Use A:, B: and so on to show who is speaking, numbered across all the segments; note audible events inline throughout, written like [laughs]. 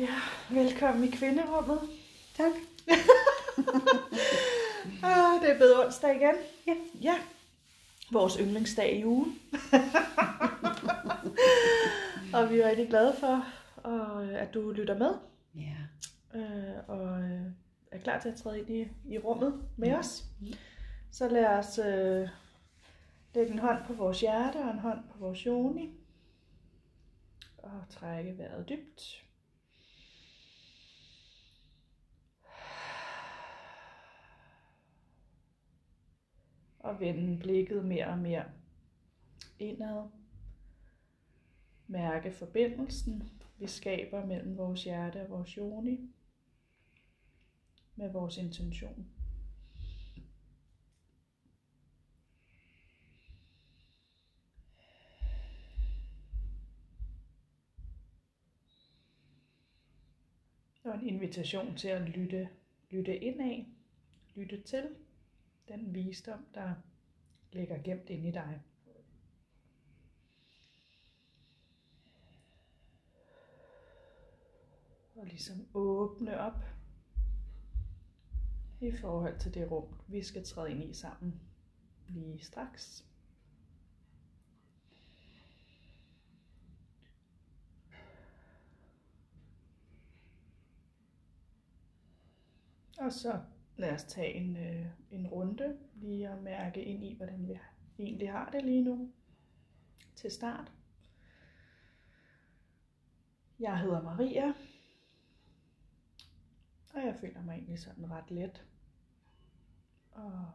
A: Ja, velkommen i kvinderummet.
B: Tak. [laughs]
A: ah, det er blevet onsdag igen.
B: Ja.
A: Ja, vores yndlingsdag i ugen. [laughs] og vi er rigtig glade for, og, at du lytter med,
B: Ja.
A: øh, og øh, er klar til at træde ind i, i rummet med
B: Ja.
A: os. Så lad os øh, lægge en hånd på vores hjerte og en hånd på vores joni. Og trække vejret dybt. Og vende blikket mere og mere indad. Mærke forbindelsen, vi skaber mellem vores hjerte og vores joni med vores intention. Og en invitation til at lytte, lytte indad, lytte til den visdom, der ligger gemt inde i dig. Og ligesom åbne op i forhold til det rum, vi skal træde ind i sammen lige straks. Og så lad os tage en, øh, en lige at mærke ind i, hvordan vi egentlig har det lige nu til start. Jeg hedder Maria, og jeg føler mig egentlig sådan ret let. Og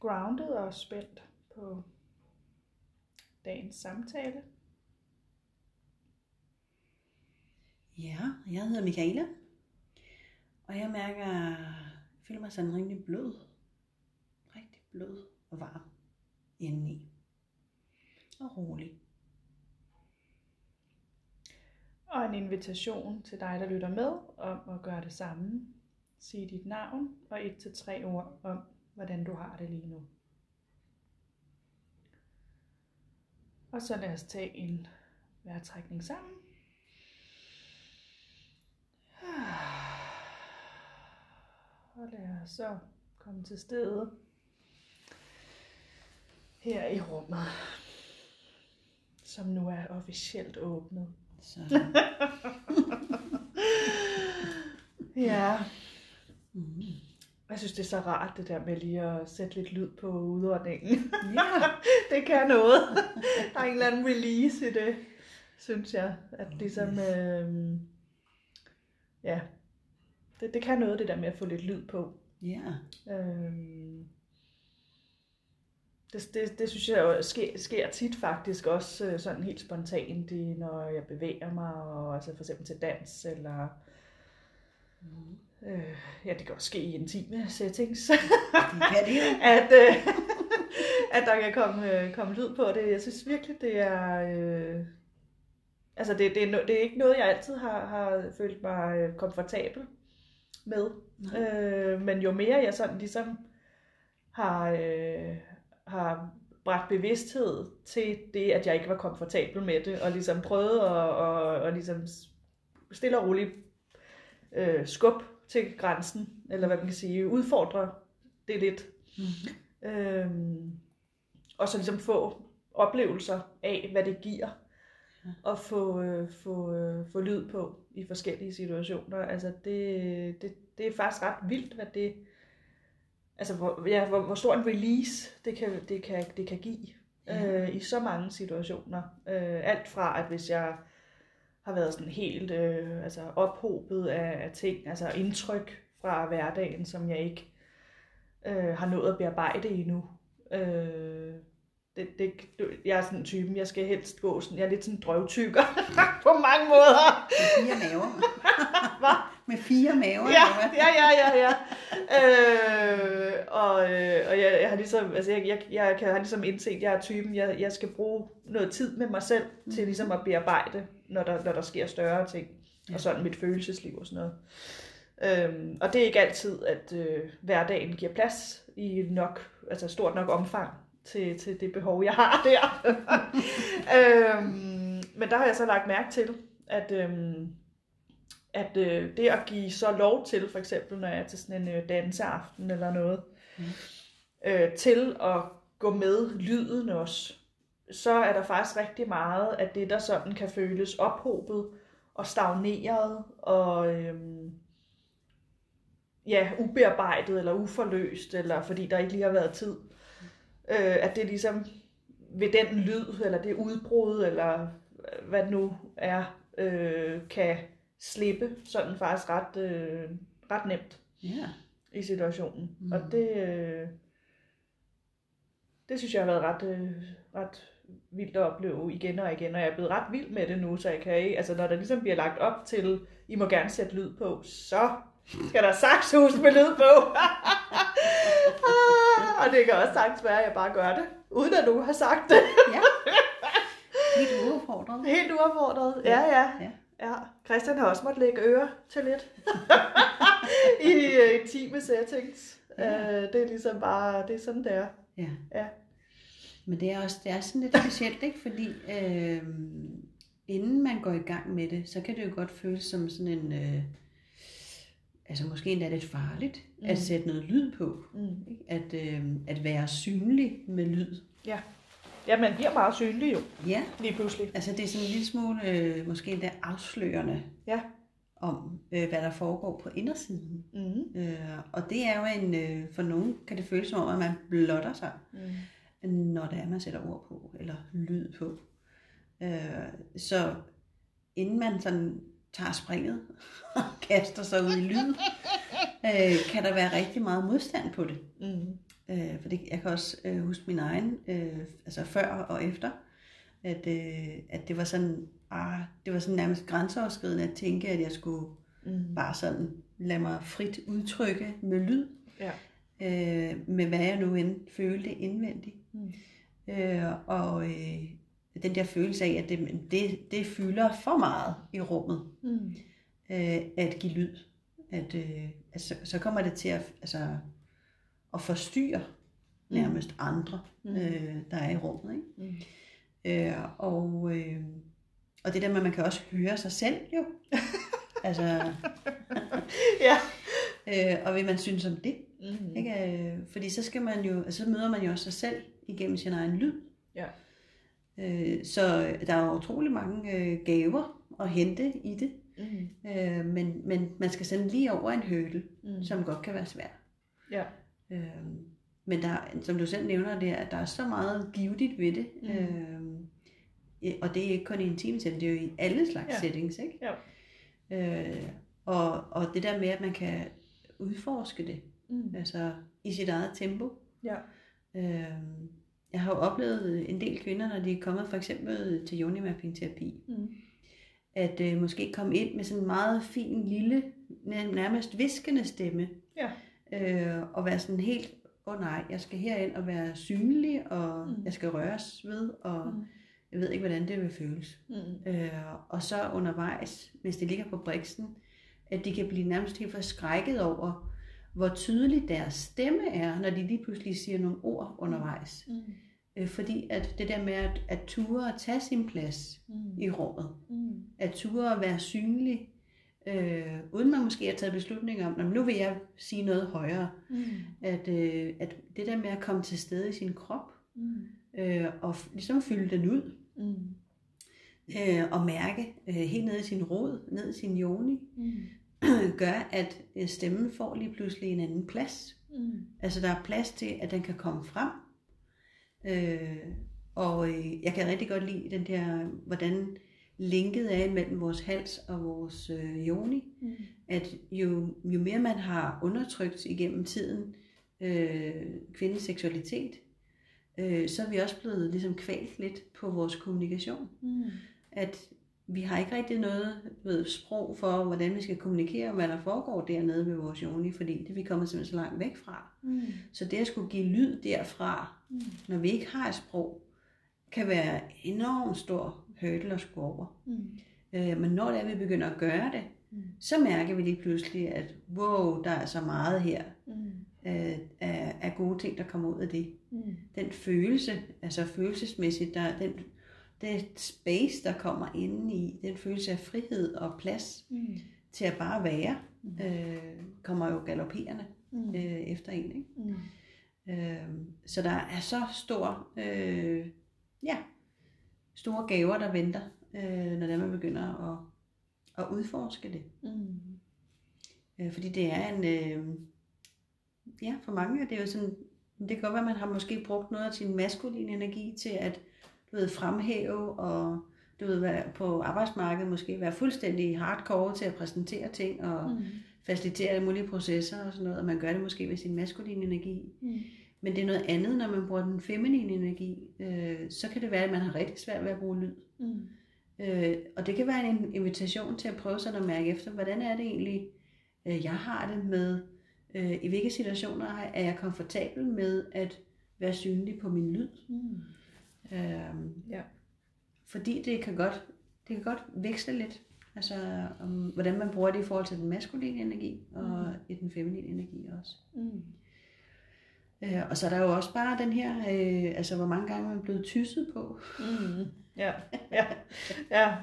A: grounded og spændt på dagens samtale.
B: Ja, jeg hedder Michaela. Og jeg mærker, føler mig sådan rimelig blød. Rigtig blød og varm indeni. Og rolig.
A: Og en invitation til dig, der lytter med, om at gøre det samme. Sig dit navn og et til tre ord om, hvordan du har det lige nu. Og så lad os tage en vejrtrækning sammen. Ah. Og lad os så komme til stede her i rummet, som nu er officielt åbnet.
B: Så, [laughs]
A: Ja,
B: mm.
A: jeg synes det er så rart det der med lige at sætte lidt lyd på udåndingen.
B: Ja, [laughs]
A: det kan noget. Der er en eller anden release i det, synes jeg. At ligesom, øh, ja, det, det kan noget det der med at få lidt lyd på.
B: ja.
A: Øhm, det, det, det synes jeg jo sker, sker tit faktisk også øh, sådan helt spontant, i, når jeg bevæger mig, og altså for eksempel til dans, eller
B: Mm.
A: øh, ja, det kan også ske i intime settings,
B: Det kan det [laughs]
A: at, øh, at der kan komme, øh, komme lyd på det. Jeg synes virkelig, det er... Øh, altså, det, det, er no, det er ikke noget, jeg altid har, har følt mig øh, komfortabel med.
B: Nej.
A: Øh, men jo mere jeg sådan ligesom har, øh, har bragt bevidsthed til det, at jeg ikke var komfortabel med det, og ligesom prøvet at og, og ligesom stille og roligt øh, skub til grænsen, eller hvad man kan sige, udfordre det lidt.
B: Mm.
A: Øhm, og så ligesom få oplevelser af, hvad det giver, Og få, øh, få, øh, få lyd på i forskellige situationer. Altså det, det, det er faktisk ret vildt, hvad det, altså hvor, ja, hvor, hvor stor en release det kan, det kan, det kan give
B: Ja.
A: øh, i så mange situationer. Øh, alt fra, at hvis jeg har været sådan helt øh, altså ophobet af, af ting, altså indtryk fra hverdagen, som jeg ikke øh, har nået at bearbejde endnu. Øh, det, det, jeg er sådan en typen, jeg skal helst gå sådan, jeg er lidt sådan en drøvtykker [laughs] på mange måder.
B: Med fire maver. [laughs]
A: Hvad?
B: Med fire maver.
A: Ja, ja, ja, ja, ja. Øh, og øh, og jeg, jeg har ligesom, altså jeg, jeg, jeg kan have ligesom indset, jeg er typen, jeg, jeg skal bruge noget tid med mig selv til ligesom at bearbejde, når der, når der sker større ting.
B: Ja.
A: Og sådan mit følelsesliv og sådan noget. Øhm, og det er ikke altid, at øh, hverdagen giver plads i nok, altså stort nok omfang til, til det behov, jeg har der. [laughs] øhm, men der har jeg så lagt mærke til, at, øhm, at øh, det at give så lov til, for eksempel når jeg er til sådan en øh, danseaften eller noget,
B: Mm.
A: øh, til at gå med lyden også, så er der faktisk rigtig meget af det, der sådan kan føles ophobet og stagneret og øhm, ja, ubearbejdet eller uforløst, eller fordi der ikke lige har været tid. Øh, at det ligesom ved den lyd, eller det udbrud, eller hvad det nu er, øh, kan slippe sådan faktisk ret, øh, ret nemt
B: Ja.
A: i situationen.
B: Mm.
A: Og det, øh, det synes jeg har været ret, øh, ret vildt at opleve igen og igen, og jeg er blevet ret vild med det nu, så jeg kan ikke, altså når der ligesom bliver lagt op til, I må gerne sætte lyd på, så skal der saksehus med lyd på. [laughs] Og det kan også sagtens være, at jeg bare gør det, uden at nogen har sagt det.
B: ja. Helt uaffordret.
A: Helt uaffordret. Ja, ja.
B: Ja.
A: Ja, Christian har også måttet lægge øre til lidt [laughs] i uh, intime settings.
B: Ja.
A: Uh, det er ligesom bare, det er sådan, det er.
B: Ja.
A: Ja.
B: Men det er også det er sådan lidt specielt, ikke? Fordi øh, inden man går i gang med det, så kan det jo godt føles som sådan en... Øh, altså måske endda lidt farligt mm. at sætte noget lyd på.
A: Mm.
B: At, øh, at være synlig med lyd.
A: Ja, man bliver meget synlig jo,
B: Ja,
A: lige pludselig.
B: altså det er sådan en lille smule øh, måske endda afslørende
A: Ja.
B: om, øh, hvad der foregår på indersiden.
A: Mm.
B: Øh, og det er jo en, øh, for nogen kan det føles som om, at man blotter sig.
A: Mm.
B: når det er, man sætter ord på, eller lyd på. Øh, så inden man sådan tager springet [laughs] og kaster sig ud i lyd, øh, kan der være rigtig meget modstand på det.
A: Mm.
B: Øh, for det, jeg kan også øh, huske min egen, øh, altså før og efter, at, øh, at det var sådan, ah, det var sådan nærmest grænseoverskridende at tænke, at jeg skulle
A: Mm.
B: bare sådan lade mig frit udtrykke med lyd,
A: Ja.
B: øh, med hvad jeg nu end følte indvendigt.
A: Mm.
B: Øh, og øh, den der følelse af, at det, det, det fylder for meget i rummet,
A: Mm.
B: øh, at give lyd. At, øh, altså, så kommer det til at, altså, at forstyrre nærmest andre,
A: Mm.
B: øh, der er i rummet. Ikke?
A: Mm.
B: Øh, og, øh, og det der med, at man kan også høre sig selv jo. [laughs] altså,
A: Ja.
B: øh, og hvad man synes om det.
A: Mm.
B: Ikke? Øh, Fordi så skal man jo, altså, så møder man jo også sig selv igennem sin egen lyd.
A: Ja.
B: Øh, så der er jo utrolig mange øh, gaver at hente i det.
A: Mm.
B: Øh, men, men man skal sådan lige over en hurdle,
A: Mm.
B: som godt kan være svær.
A: Ja.
B: Øh, men der, som du selv nævner, det er, at der er så meget givetigt ved det.
A: Mm.
B: Øh, og det er ikke kun i intime setting, det er jo i alle slags
A: Ja.
B: settings. Ikke?
A: Ja.
B: Øh, og, og det der med, at man kan udforske det,
A: Mm.
B: altså i sit eget tempo.
A: Ja.
B: Øh, jeg har jo oplevet en del kvinder, når de er kommet for eksempel til yoni-mapping-terapi,
A: Mm.
B: At øh, måske komme ind med sådan en meget fin, lille, nær- nærmest viskende stemme,
A: Ja.
B: øh, og være sådan helt, åh oh, nej, jeg skal herind og være synlig, og
A: Mm.
B: mm. jeg skal røres ved, og
A: Mm.
B: jeg ved ikke, hvordan det vil føles.
A: Mm.
B: Øh, og så undervejs, hvis det ligger på briksen, at de kan blive nærmest helt forskrækket over, hvor tydelig deres stemme er, når de lige pludselig siger nogle ord undervejs.
A: Mm.
B: Øh, fordi at det der med at, at ture og tage sin plads
A: Mm.
B: i rummet,
A: Mm.
B: at ture og være synlig, øh, uden man måske har taget beslutning om, "Nå, men nu vil jeg sige noget højere,
A: Mm.
B: at, øh, at det der med at komme til stede i sin krop,
A: Mm.
B: øh, og ligesom fylde den ud,
A: Mm.
B: øh, og mærke øh, helt ned i sin rod, ned i sin yoni,
A: Mm. [clears throat]
B: gør, at øh, stemmen får lige pludselig en anden plads.
A: Mm.
B: Altså der er plads til, at den kan komme frem. Øh, og øh, jeg kan rigtig godt lide den der, hvordan linket er mellem vores hals og vores øh, yoni.
A: Mm.
B: At jo, jo mere man har undertrykt igennem tiden øh, kvindens seksualitet, øh, så er vi også blevet ligesom kvalt lidt på vores kommunikation.
A: Mm.
B: At vi har ikke rigtig noget ved, sprog for, hvordan vi skal kommunikere, hvad der foregår dernede med vores yoni, fordi det vi kommet simpelthen så langt væk fra.
A: Mm.
B: Så det at skulle give lyd derfra,
A: Mm.
B: når vi ikke har et sprog, kan være enormt stor hurdle at skulle over.
A: Mm.
B: Øh, men når det er, vi begynder at gøre det,
A: Mm.
B: så mærker vi lige pludselig, at wow, der er så meget her
A: Mm.
B: øh, af, af gode ting, der kommer ud af det.
A: Mm.
B: Den følelse, altså følelsesmæssigt, der, den det space, der kommer inde i, den følelse af frihed og plads
A: Mm.
B: til at bare være, øh, kommer jo galopperende
A: Mm.
B: øh, efter en. Ikke?
A: Mm.
B: Øh, så der er så stor, øh, ja, store gaver, der venter, øh, når man begynder at, at udforske det.
A: Mm.
B: Øh, fordi det er en, øh, ja, for mange er det jo sådan, det kan godt være, at man har måske brugt noget af sin maskuline energi til at, du ved, fremhæve og, du ved, være på arbejdsmarkedet måske være fuldstændig hardcore til at præsentere ting og
A: Mm.
B: facilitere alle mulige processer og sådan noget, og man gør det måske med sin maskuline energi.
A: Mm.
B: Men det er noget andet, når man bruger den feminine energi. Øh, så kan det være, at man har rigtig svært ved at bruge lyd.
A: Mm.
B: Øh, og det kan være en invitation til at prøve sådan at mærke efter, hvordan er det egentlig, øh, jeg har det med, øh, i hvilke situationer er jeg komfortabel med at være synlig på min lyd.
A: Mm.
B: Øh,
A: Ja.
B: fordi det kan godt, det kan godt veksle lidt, altså om, hvordan man bruger det i forhold til den maskuline energi og i den feminine energi også.
A: Mm.
B: Øh, og så er der jo også bare den her, øh, altså hvor mange gange man er blevet tysset på,
A: Mm. Ja. Ja. [laughs] Ja.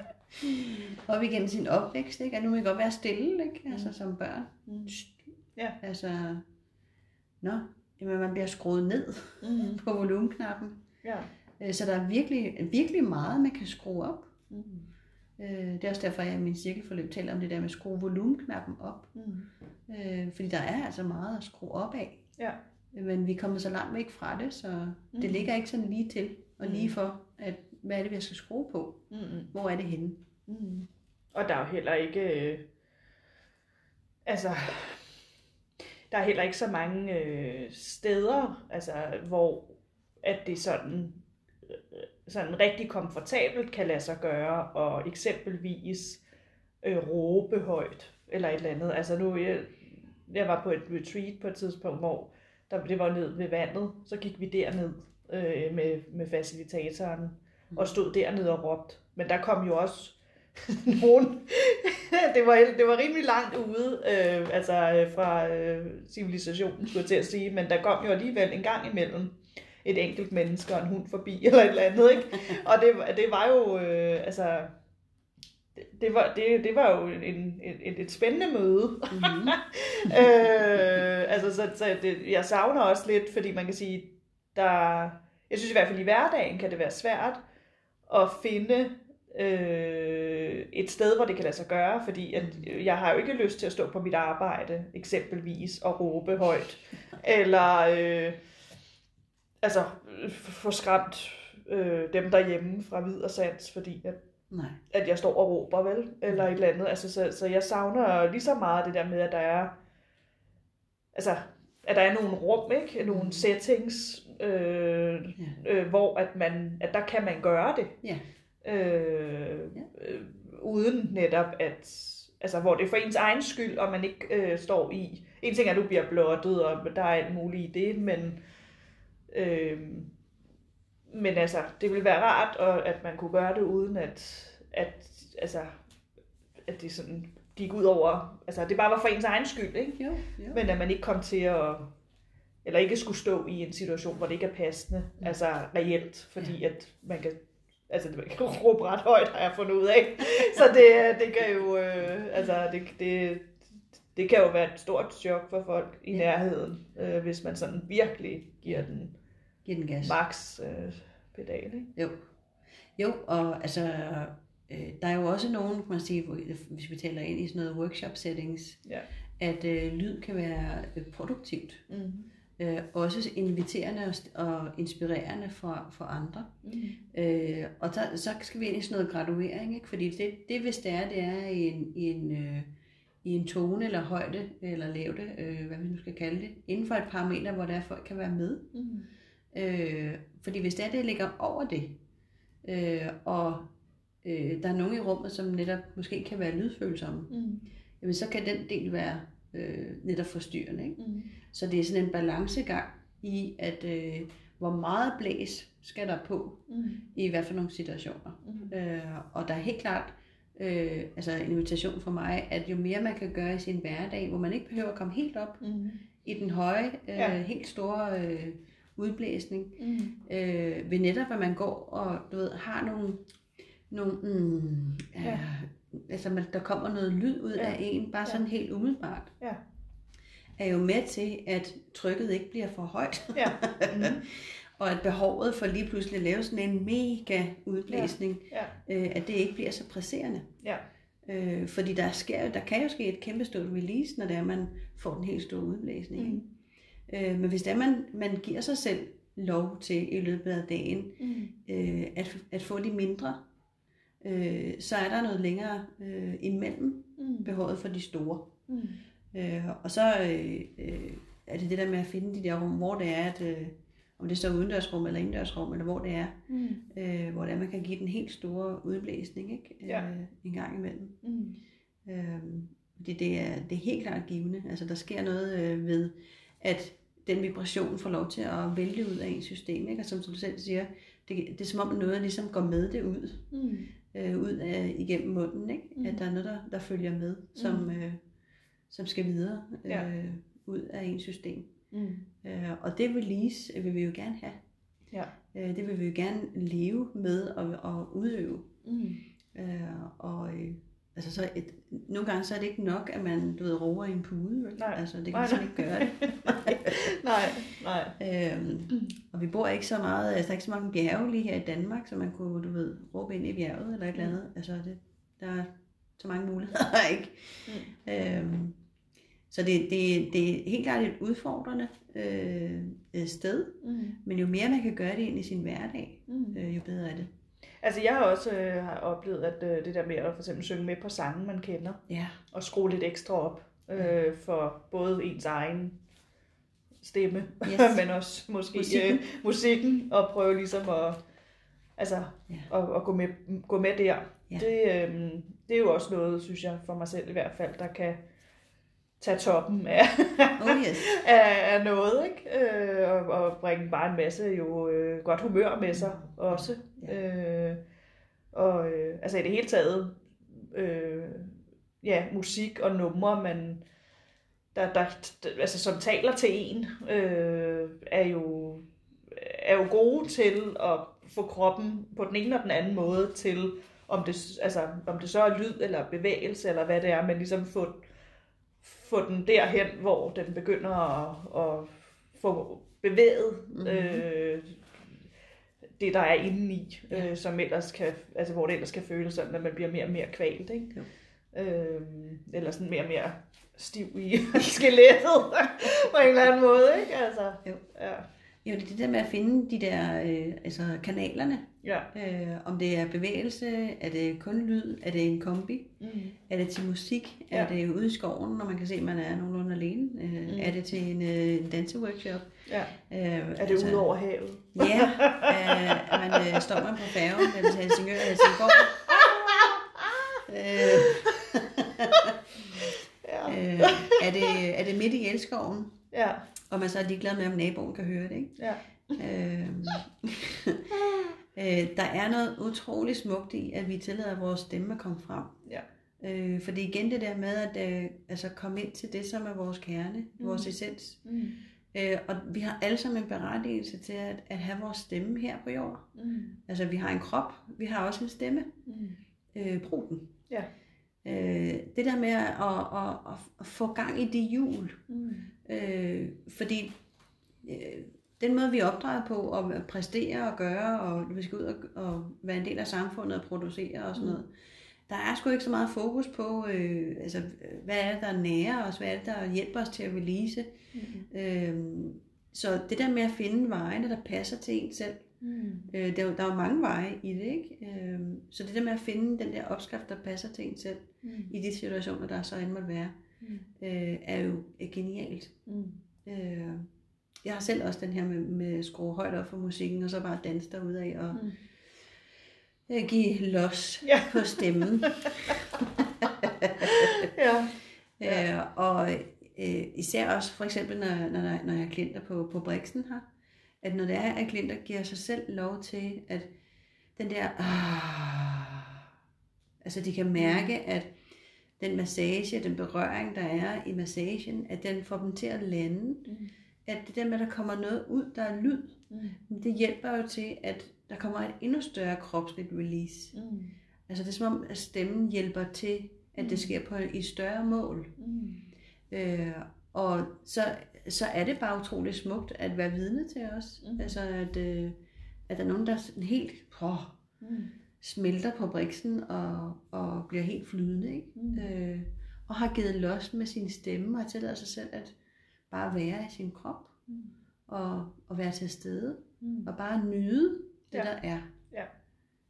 B: op igennem sin opvækst, ikke? at nu må jeg godt være stille, ikke? Altså som børn.
A: Mm. Ja.
B: Altså, nå, jamen man bliver skruet ned
A: Mm. [laughs]
B: på volumenknappen.
A: Ja.
B: Øh, Så der er virkelig, virkelig meget, man kan skrue op.
A: Mm.
B: Øh, Det er også derfor, jeg i min cirkelforløb taler om det der med at skrue volumenknappen op.
A: Mm.
B: Øh, Fordi der er altså meget at skrue op af.
A: Ja.
B: Men vi er kommet så langt væk fra det, så det
A: Mhm.
B: ligger ikke sådan lige til og lige
A: Mhm.
B: for, at hvad er det, vi skal skrue på?
A: Mm.
B: Hvor er det henne?
A: Mm. Og der er jo heller ikke, øh, altså, der er heller ikke så mange øh, steder, altså, hvor at det sådan, sådan rigtig komfortabelt kan lade sig gøre, og eksempelvis øh, råbe højt, eller et eller andet. Altså nu, jeg, jeg var på et retreat på et tidspunkt, hvor der, det var ned ved vandet, så gik vi derned øh, med, med facilitatoren, og stod dernede og råbte. Men der kom jo også [laughs] nogen, [laughs] det, var, det var rimelig langt ude, øh, altså øh, fra øh, civilisationen, skulle jeg til at sige, men der kom jo alligevel en gang imellem et enkelt menneske og en hund forbi, [laughs] eller et eller andet, ikke? Og det, det var jo, øh, altså, det, var, det, det var jo en, et, et spændende møde.
B: Mm-hmm. [laughs]
A: øh, altså, så, så det, jeg savner også lidt, fordi man kan sige, der, jeg synes i hvert fald i hverdagen kan det være svært at finde øh, et sted, hvor det kan lade sig gøre, fordi at jeg har jo ikke lyst til at stå på mit arbejde, eksempelvis, og råbe højt, eller øh, altså øh, få skræmt øh, dem derhjemme fra vid og sans, fordi at
B: Nej.
A: at jeg står og råber, vel? Eller et eller andet. Altså, så, så jeg savner lige så meget det der med, at der er, altså, at der er nogle rum, ikke? Nogle
B: Mm.
A: settings, øh,
B: Ja.
A: øh, hvor at, man, at der kan man gøre det.
B: Ja.
A: Øh,
B: Ja.
A: øh, uden netop at, altså hvor det er for ens egen skyld, og man ikke øh, står i. En ting er, at du bliver blottet, og der er alt muligt i det, men øh, men altså, det ville være rart, og, at man kunne gøre det uden at, at, altså, at det sådan gik ud over, altså det bare var for ens egen skyld, ikke?
B: Jo, jo.
A: Men at man ikke kom til at, eller ikke skulle stå i en situation, hvor det ikke er passende,
B: Mm.
A: altså reelt, fordi at man kan, altså det kan [laughs] råbe ret højt, har jeg fundet ud af. [laughs] Så det, det kan jo, øh, altså det, det, det kan jo være et stort chok for folk i
B: Ja.
A: nærheden, øh, hvis man sådan virkelig giver den
B: Giv den gas.
A: max øh, pedal, ikke?
B: Jo. Jo, og altså, øh, der er jo også nogen, kan man sige, hvis vi taler ind i sådan noget workshop settings,
A: Ja.
B: at øh, lyd kan være øh, produktivt.
A: Mm.
B: Øh, også inviterende og, og inspirerende for, for andre.
A: Mm.
B: Øh, og der, så skal vi ind i sådan noget graduering, ikke? fordi det, det hvis det er, det er i en, i en, øh, i en tone eller højde eller lavde, øh, hvad vi nu skal kalde det, inden for et parameter, hvor der folk kan være med.
A: Mm.
B: Øh, fordi hvis det er, det ligger over det, øh, og øh, der er nogen i rummet, som netop måske kan være lydfølsomme,
A: Mm.
B: jamen så kan den del være øh, netop forstyrrende. Ikke?
A: Mm.
B: Så det er sådan en balancegang i, at øh, hvor meget blæs skal der på,
A: Mm.
B: i hvad for nogle situationer.
A: Mm.
B: Øh, og der er helt klart øh, altså en invitation for mig, at jo mere man kan gøre i sin hverdag, hvor man ikke behøver at komme helt op
A: Mm.
B: i den høje, øh,
A: Ja.
B: helt store øh, udblæsning,
A: Mm.
B: øh, ved netop, at man går og du ved, har nogle, nogle mm, ja.
A: Ja.
B: altså man, der kommer noget lyd ud
A: Ja.
B: af en, bare sådan helt umiddelbart,
A: Ja.
B: er jo med til, at trykket ikke bliver for højt,
A: Ja. [laughs] Mm.
B: og at behovet for lige pludselig at lave sådan en mega udblæsning,
A: Ja.
B: øh, at det ikke bliver så presserende.
A: Ja.
B: Øh, fordi der, sker, der kan jo ske et kæmpe stort release, når det er, man får den helt store udblæsning.
A: Mm.
B: Øh, men hvis det er, man, man giver sig selv lov til i løbet af dagen
A: Mm.
B: øh, at, at få de mindre, øh, så er der noget længere øh, imellem
A: Mm.
B: behovet for de store.
A: Mm.
B: Øh, og så øh, øh, er det det der med at finde de der rum, hvor det er, at, øh, om det så er udendørsrum eller indendørsrum, eller hvor det er,
A: Mm.
B: øh, hvor det er, man kan give den helt store udblæsning ikke?
A: Ja.
B: Øh, en gang imellem.
A: Mm.
B: Øhm, det, det, er, det er helt klart givende. Altså, der sker noget øh, ved, at den vibration får lov til at vælte ud af ens system. Ikke? Og som du selv siger, det, det er som om noget ligesom går med det ud,
A: Mm.
B: øh, ud af, igennem munden. Ikke?
A: Mm.
B: At der er noget, der, der følger med, som,
A: Mm.
B: øh, som skal videre øh,
A: Ja.
B: ud af ens system.
A: Mm.
B: Øh, og det release vil vi jo gerne have.
A: Ja.
B: Øh, det vil vi jo gerne leve med og, og udøve.
A: Mm.
B: Øh, og øh, altså så et, nogle gange så er det ikke nok, at man du ved, roer i en pude. Vel?
A: Nej.
B: Altså, det kan
A: Nej,
B: man sådan ikke gøre [laughs] det.
A: nej, nej.
B: øhm, og vi bor ikke så meget, altså der er ikke så mange bjerge lige her i Danmark, så man kunne, du ved, råbe ind i bjerget eller et eller andet. Altså det, der er så mange muligheder, [laughs] ikke?
A: Mm.
B: Øhm, så det, det, det er helt klart et udfordrende øh, sted,
A: Mm.
B: men jo mere man kan gøre det ind i sin hverdag,
A: Mm.
B: øh, jo bedre er det.
A: Altså jeg har også øh, har oplevet, at øh, det der med at for eksempel synge med på sange, man kender,
B: Ja,
A: og skrue lidt ekstra op øh, for både ens egen stemme,
B: Yes. [laughs]
A: men også måske
B: Musikken.
A: musikken, øh, musikken og prøve ligesom at, altså,
B: Ja.
A: at, at gå, med, gå med der.
B: Ja.
A: Det, øh, det er jo også noget, synes jeg, for mig selv i hvert fald, der kan tage toppen af,
B: oh yes. [laughs]
A: af, af noget, ikke? Øh, og, og bringe bare en masse jo øh, godt humør med sig også.
B: Ja.
A: Øh, og øh, altså i det hele taget, øh, ja, musik og numre, man, der, der, altså, som taler til en, øh, er, jo, er jo gode til at få kroppen på den ene og den anden måde til, om det, altså, om det så er lyd eller bevægelse, eller hvad det er, men ligesom få, få den derhen, hvor den begynder at, at få bevæget
B: Mhm.
A: øh, det, der er indeni,
B: Ja.
A: øh, som ellers kan, altså hvor det ellers kan føles sådan, at man bliver mere og mere kvalt, ikke?
B: Jo.
A: Øhm, eller sådan mere og mere stiv i [laughs] skelettet på en eller anden måde, ikke? Altså,
B: Jo.
A: Ja.
B: Jo, det er det der med at finde de der øh, altså kanalerne.
A: Ja.
B: Øh, om det er bevægelse, er det kun lyd, er det en kombi,
A: Mm.
B: er det til musik,
A: Ja.
B: er det ude i skoven, når man kan se, at man er nogenlunde alene, øh,
A: Mm.
B: er det til en, øh, en danseworkshop.
A: ja.
B: Øh,
A: Er det ude over havet?
B: Ja, øh, man øh, står man på færgen mellem Helsingør og Helsingborg. Øh, [laughs]
A: Ja.
B: øh, er, det, er det midt i elskoven,
A: Ja.
B: og man så er ligeglad med, om naboen kan høre det, ikke?
A: Ja.
B: Øh, [laughs] øh, der er noget utroligt smukt i, at vi tillader vores stemme at komme frem.
A: Ja.
B: Øh, fordi igen det der med at øh, altså komme ind til det, som er vores kerne, mm. vores essens.
A: Mm.
B: Øh, og vi har alle sammen en berettigelse til at, at have vores stemme her på jorden.
A: Mm.
B: Altså vi har en krop, vi har også en stemme.
A: Mm.
B: Øh, brug den.
A: Ja.
B: Øh, det der med at, at, at, at, at få gang i det hjul.
A: Mm.
B: Øh, fordi øh, den måde, vi er opdraget på at præstere og gøre, og vi skal ud og, og være en del af samfundet og producere og sådan noget, der er sgu ikke så meget fokus på, øh, altså, hvad er det, der nærer os, hvad er det, der hjælper os til at release.
A: Mm.
B: Øh, så det der med at finde vejene, der passer til en selv,
A: Mm.
B: øh, der, er der er jo mange veje i det, ikke? Øh, så det der med at finde den der opskrift, der passer til en selv,
A: Mm.
B: i de situationer, der så end måtte være,
A: Mm.
B: øh, er jo er genialt.
A: Mm.
B: Øh, jeg har selv også den her med, med at skrue højt op for musikken, og så bare danse derudad og
A: Mm.
B: øh, give los
A: Ja.
B: på stemmen. [laughs]
A: Ja. [laughs]
B: øh, og øh, især også for eksempel, når, når, der- når jeg har klienter på, på Brixen her, at når det er, at klienter giver sig selv lov til, at den der, ah, altså de kan mærke, at den massage, den berøring, der er i massagen, at den får dem til at lande
A: Mm.
B: at det der med, at der kommer noget ud, der er lyd,
A: Mm.
B: det hjælper jo til, at der kommer et endnu større kropsligt release.
A: Mm.
B: Altså det er som om, at stemmen hjælper til, at
A: Mm.
B: det sker på i større mål.
A: Mm.
B: Øh, og så, så er det bare utroligt smukt at være vidne til os.
A: Mm.
B: Altså at, øh, at der er nogen, der sådan helt åh,
A: Mm.
B: Smelter på briksen og, og bliver helt flydende. Ikke?
A: Mm.
B: Øh, og har givet los med sin stemme og tillader sig selv at bare være i sin krop
A: Mm.
B: og, og være til stede
A: Mm.
B: og bare nyde det,
A: Ja.
B: der er.
A: Ja.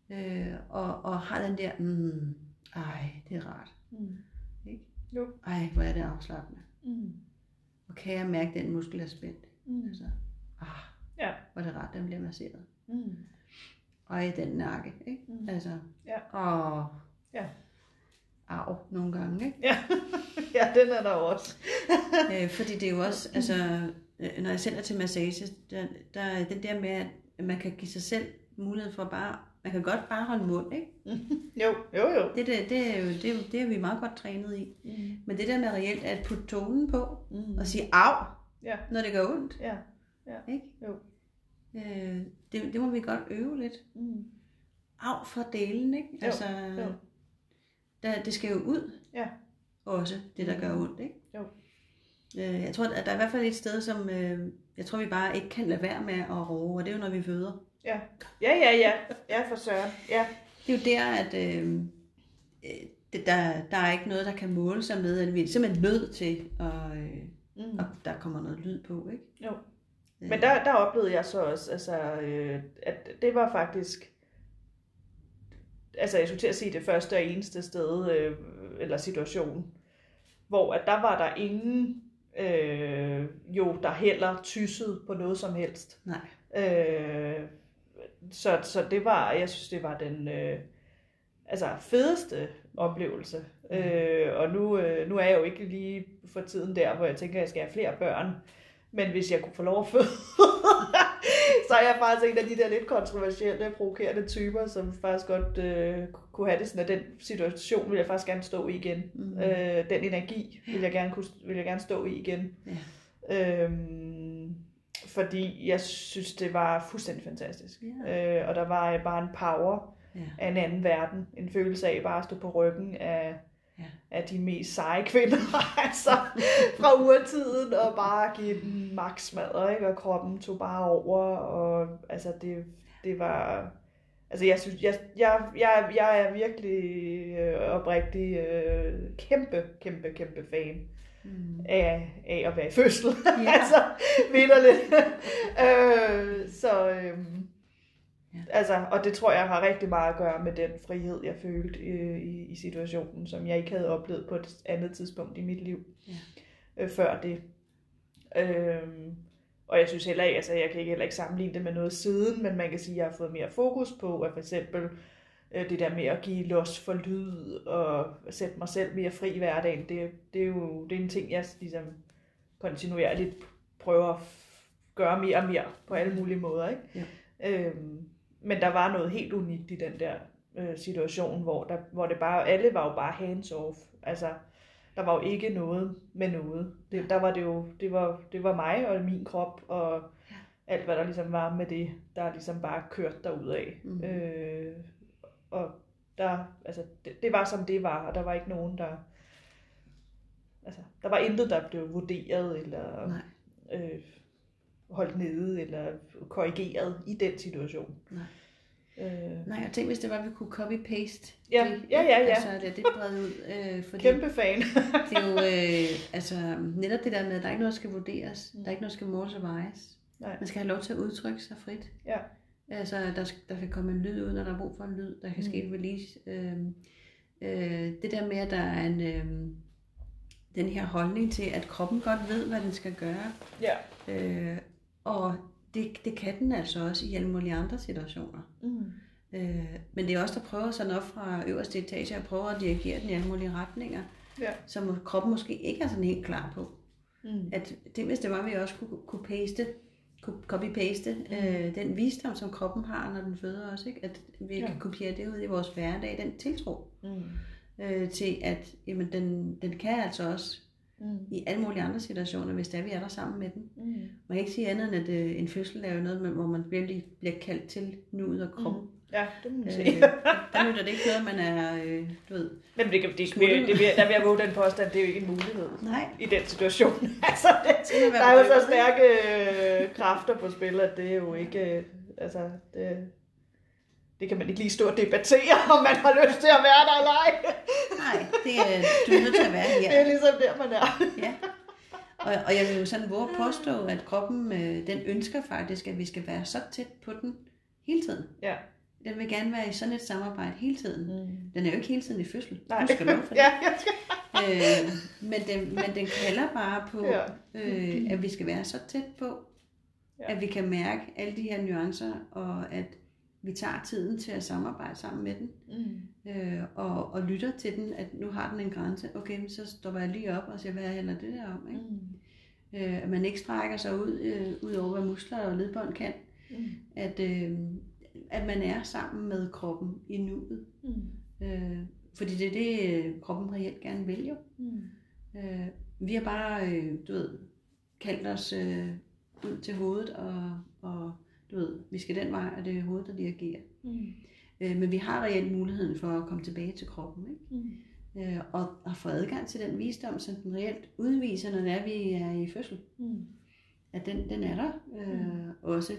B: Øh, og, og har den der, mm, ej, det er rart.
A: Mm.
B: Ikke?
A: Jo.
B: Ej, hvor er det afslappende.
A: Mm.
B: Og kan jeg mærke, at den muskel er spændt?
A: Mm.
B: Altså, ah,
A: Ja.
B: hvor er det rart, den bliver masseret.
A: Mm.
B: Og i den nakke, ikke?
A: Mm.
B: Altså,
A: Ja.
B: åh,
A: Ja.
B: Arv nogle gange, ikke?
A: Ja. [laughs] ja, den er der også. [laughs]
B: øh, fordi det er jo også, altså, øh, når jeg selv er til massage, der, der er den der med, at man kan give sig selv mulighed for bare, man kan godt bare holde mund, ikke? [laughs]
A: Jo, jo, jo.
B: Det, det, det, er jo, det, er jo- det er vi meget godt trænet i.
A: Mm.
B: Men det der med reelt at putte tonen på,
A: Mm.
B: og sige af,
A: Ja.
B: når det gør ondt,
A: Ja.
B: ikke?
A: Jo.
B: Øh, det, det må vi godt øve lidt.
A: Mm.
B: Af fra delen, ikke?
A: Jo,
B: Altså,
A: jo.
B: Der, det skal jo ud.
A: Ja.
B: Også, det der gør ondt, ikke?
A: Jo.
B: Øh, jeg tror, at der er i hvert fald et sted, som øh, jeg tror, vi bare ikke kan lade være med at roe, og det er jo, når vi føder.
A: Ja. Ja, ja, ja. Ja, for søren. Ja.
B: Det er jo der, at øh, øh, det, der, der er ikke noget, der kan måle sig med, at vi er simpelthen nødt til, at, øh,
A: Mm.
B: og der kommer noget lyd på, ikke?
A: Jo. Men der, der oplevede jeg så også, altså, øh, at det var faktisk, altså jeg skulle til at sige det første og eneste sted, øh, eller situation, hvor at der var der ingen, øh, jo, der heller tyssede på noget som helst.
B: Nej.
A: Øh, så, så det var, jeg synes, det var den øh, altså fedeste oplevelse. Øh, og nu, øh, nu er jeg jo ikke lige for tiden der, hvor jeg tænker, at jeg skal have flere børn. Men hvis jeg kunne få lov at føde, [laughs] så er jeg faktisk en af de der lidt kontroversielle, provokerende typer, som faktisk godt øh, kunne have det sådan, at den situation vil jeg faktisk gerne stå i igen.
B: Mhm.
A: Øh, den energi vil jeg gerne, kunne, vil jeg gerne stå i igen.
B: Ja.
A: Øhm, fordi jeg synes, det var fuldstændig fantastisk.
B: Ja.
A: Øh, og der var bare en power
B: Ja.
A: af en anden verden. En følelse af bare at stå på ryggen af,
B: Ja.
A: af de mest seje kvinder, [laughs] altså fra urtiden, og bare give den max smadre, ikke? og kroppen tog bare over, og altså det, det var... Altså jeg synes, jeg, jeg, jeg, jeg er virkelig øh, oprigtig øh, kæmpe, kæmpe, kæmpe fan
B: Mm.
A: af, af at være i fødsel.
B: Ja. [laughs]
A: altså, vidderligt. øh, så, øhm,
B: Ja.
A: altså, og det tror jeg har rigtig meget at gøre med den frihed, jeg følte i, i, i situationen, som jeg ikke havde oplevet på et andet tidspunkt i mit liv
B: Ja.
A: øh, før det. Øhm, og jeg synes heller ikke, altså jeg kan ikke heller ikke sammenligne det med noget siden, men man kan sige, at jeg har fået mere fokus på, at for eksempel øh, det der med at give los for lyd og sætte mig selv mere fri i hverdagen, det, det er jo det er en ting, jeg ligesom kontinuerligt prøver at gøre mere og mere på alle mulige måder. Ikke?
B: Ja.
A: Øhm, men der var noget helt unikt i den der øh, situation, hvor, der, hvor det bare, alle var jo bare hands off. Altså, der var jo ikke noget med noget. Det, der var det jo, det var, det var mig og min krop, og
B: Ja.
A: alt hvad der ligesom var med det, der ligesom bare kørte derud af.
B: Mhm.
A: Øh, og der, altså, det, det var som det var, og der var ikke nogen, der, altså, der var intet, der blev vurderet, eller
B: Nej.
A: øh, holdt nede, eller korrigeret i den situation.
B: Nej.
A: Øh,
B: Nej, jeg tænkte, hvis det var, at vi kunne copy-paste
A: Ja,
B: det.
A: ja, ja, ja.
B: Altså, det, det bredt ud. Øh, fordi
A: kæmpe fan. [laughs]
B: det er jo øh, [laughs] altså, netop det der med, at der er ikke noget, der skal vurderes. Der er ikke noget, der skal måles og vejes.
A: Nej.
B: Man skal have lov til at udtrykke sig frit.
A: Ja.
B: Altså, der, der kan komme en lyd ud, når der er brug for en lyd. Der kan ske et release. Øh, øh, det der med, at der er en, øh, den her holdning til, at kroppen godt ved, hvad den skal gøre.
A: ja.
B: Øh, og det, det kan den altså også i alle mulige andre situationer.
A: Mm.
B: Øh, men det er også der prøver sådan op fra øverste etage og prøver at dirigere den i alle mulige retninger,
A: Ja.
B: som kroppen måske ikke er sådan helt klar på.
A: Mm.
B: At det hvis det var, at vi også kunne, kunne paste, kunne copy-paste
A: Mm.
B: øh, den visdom, som kroppen har, når den føder os, ikke? at vi
A: Ja.
B: kan kopiere det ud i vores hverdag, den tiltro
A: Mm.
B: øh, til, at jamen, den, den kan altså også
A: Mm.
B: i alle mulige andre situationer, hvis det er, vi er der sammen med den.
A: Mm.
B: Man kan ikke sige andet end, at øh, en fødsel er jo noget, hvor man virkelig bliver kaldt til nuet og kroppen. Mm.
A: Ja, det må man
B: Øh,
A: sige.
B: der nytter det ikke noget, man er, øh, du ved.
A: Men det, kan- det, det, det, det, der vil jeg våge den påstand, det er jo ikke en mulighed
B: Nej,
A: i den situation. [laughs] altså, det, der er jo så stærke øh, kræfter på spil, at det er jo ikke, øh, altså, det, det kan man ikke lige stå og debattere, [laughs] om man har lyst til at være der eller ej.
B: Nej, det er, du er nødt til at være
A: Det er
B: her.
A: ligesom der, man er.
B: Ja. Og, og jeg vil jo sådan våge påstå, at kroppen, øh, den ønsker faktisk, at vi skal være så tæt på den hele tiden.
A: Ja.
B: Den vil gerne være i sådan et samarbejde hele tiden.
A: Mm.
B: Den er jo ikke hele tiden i fødsel.
A: Nej.
B: Du skal lov for [laughs] det.
A: ja, jeg skal.
B: øh, men, den, men den kalder bare på,
A: Ja.
B: øh, at vi skal være så tæt på,
A: Ja.
B: at vi kan mærke alle de her nuancer, og at vi tager tiden til at samarbejde sammen med den,
A: Mm.
B: øh, og, og lytter til den, at nu har den en grænse. Okay, men så stopper jeg lige op og siger, hvad handler det der om? Ikke?
A: Mm.
B: Øh, at man ikke strækker sig ud, øh, ud over, hvad muskler og ledbånd kan.
A: Mm.
B: At, øh, at man er sammen med kroppen i nuet.
A: Mm.
B: Øh, fordi det er det, øh, kroppen reelt gerne vil jo.
A: Mm.
B: Øh, vi har bare, øh, du ved, kaldt os øh, ud til hovedet, og, og du ved, vi skal den vej, og det er hovedet, der dirigerer.
A: Mm.
B: Øh, men vi har reelt muligheden for at komme tilbage til kroppen, ikke?
A: Mm.
B: Øh, og, og få adgang til den visdom, som den reelt udviser, når er, vi er i fødsel.
A: Mm.
B: At den, den er der øh, også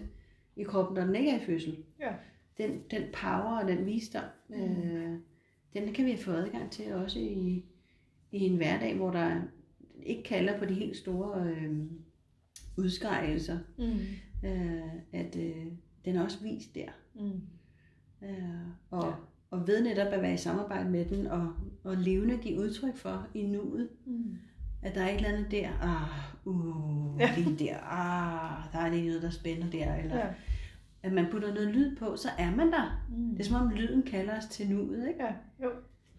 B: i kroppen, når den ikke er i fødsel.
A: Ja.
B: Den, den power og den visdom, øh, den kan vi få adgang til også i, i en hverdag, hvor der ikke kalder på de helt store øh, udskrejelser.
A: Mm.
B: Øh, at øh, den er også vist der.
A: Mm.
B: Øh, og,
A: Ja.
B: og ved netop at være i samarbejde med den, og, og levende give udtryk for i nuet,
A: Mm.
B: at der er et eller andet der, ah, uh,
A: Ja.
B: lige der, ah, der er lige noget, der spænder der, eller ja. at man putter noget lyd på, så er man der.
A: Mm.
B: Det er som om lyden kalder os til nuet, ikke?
A: Ja, jo.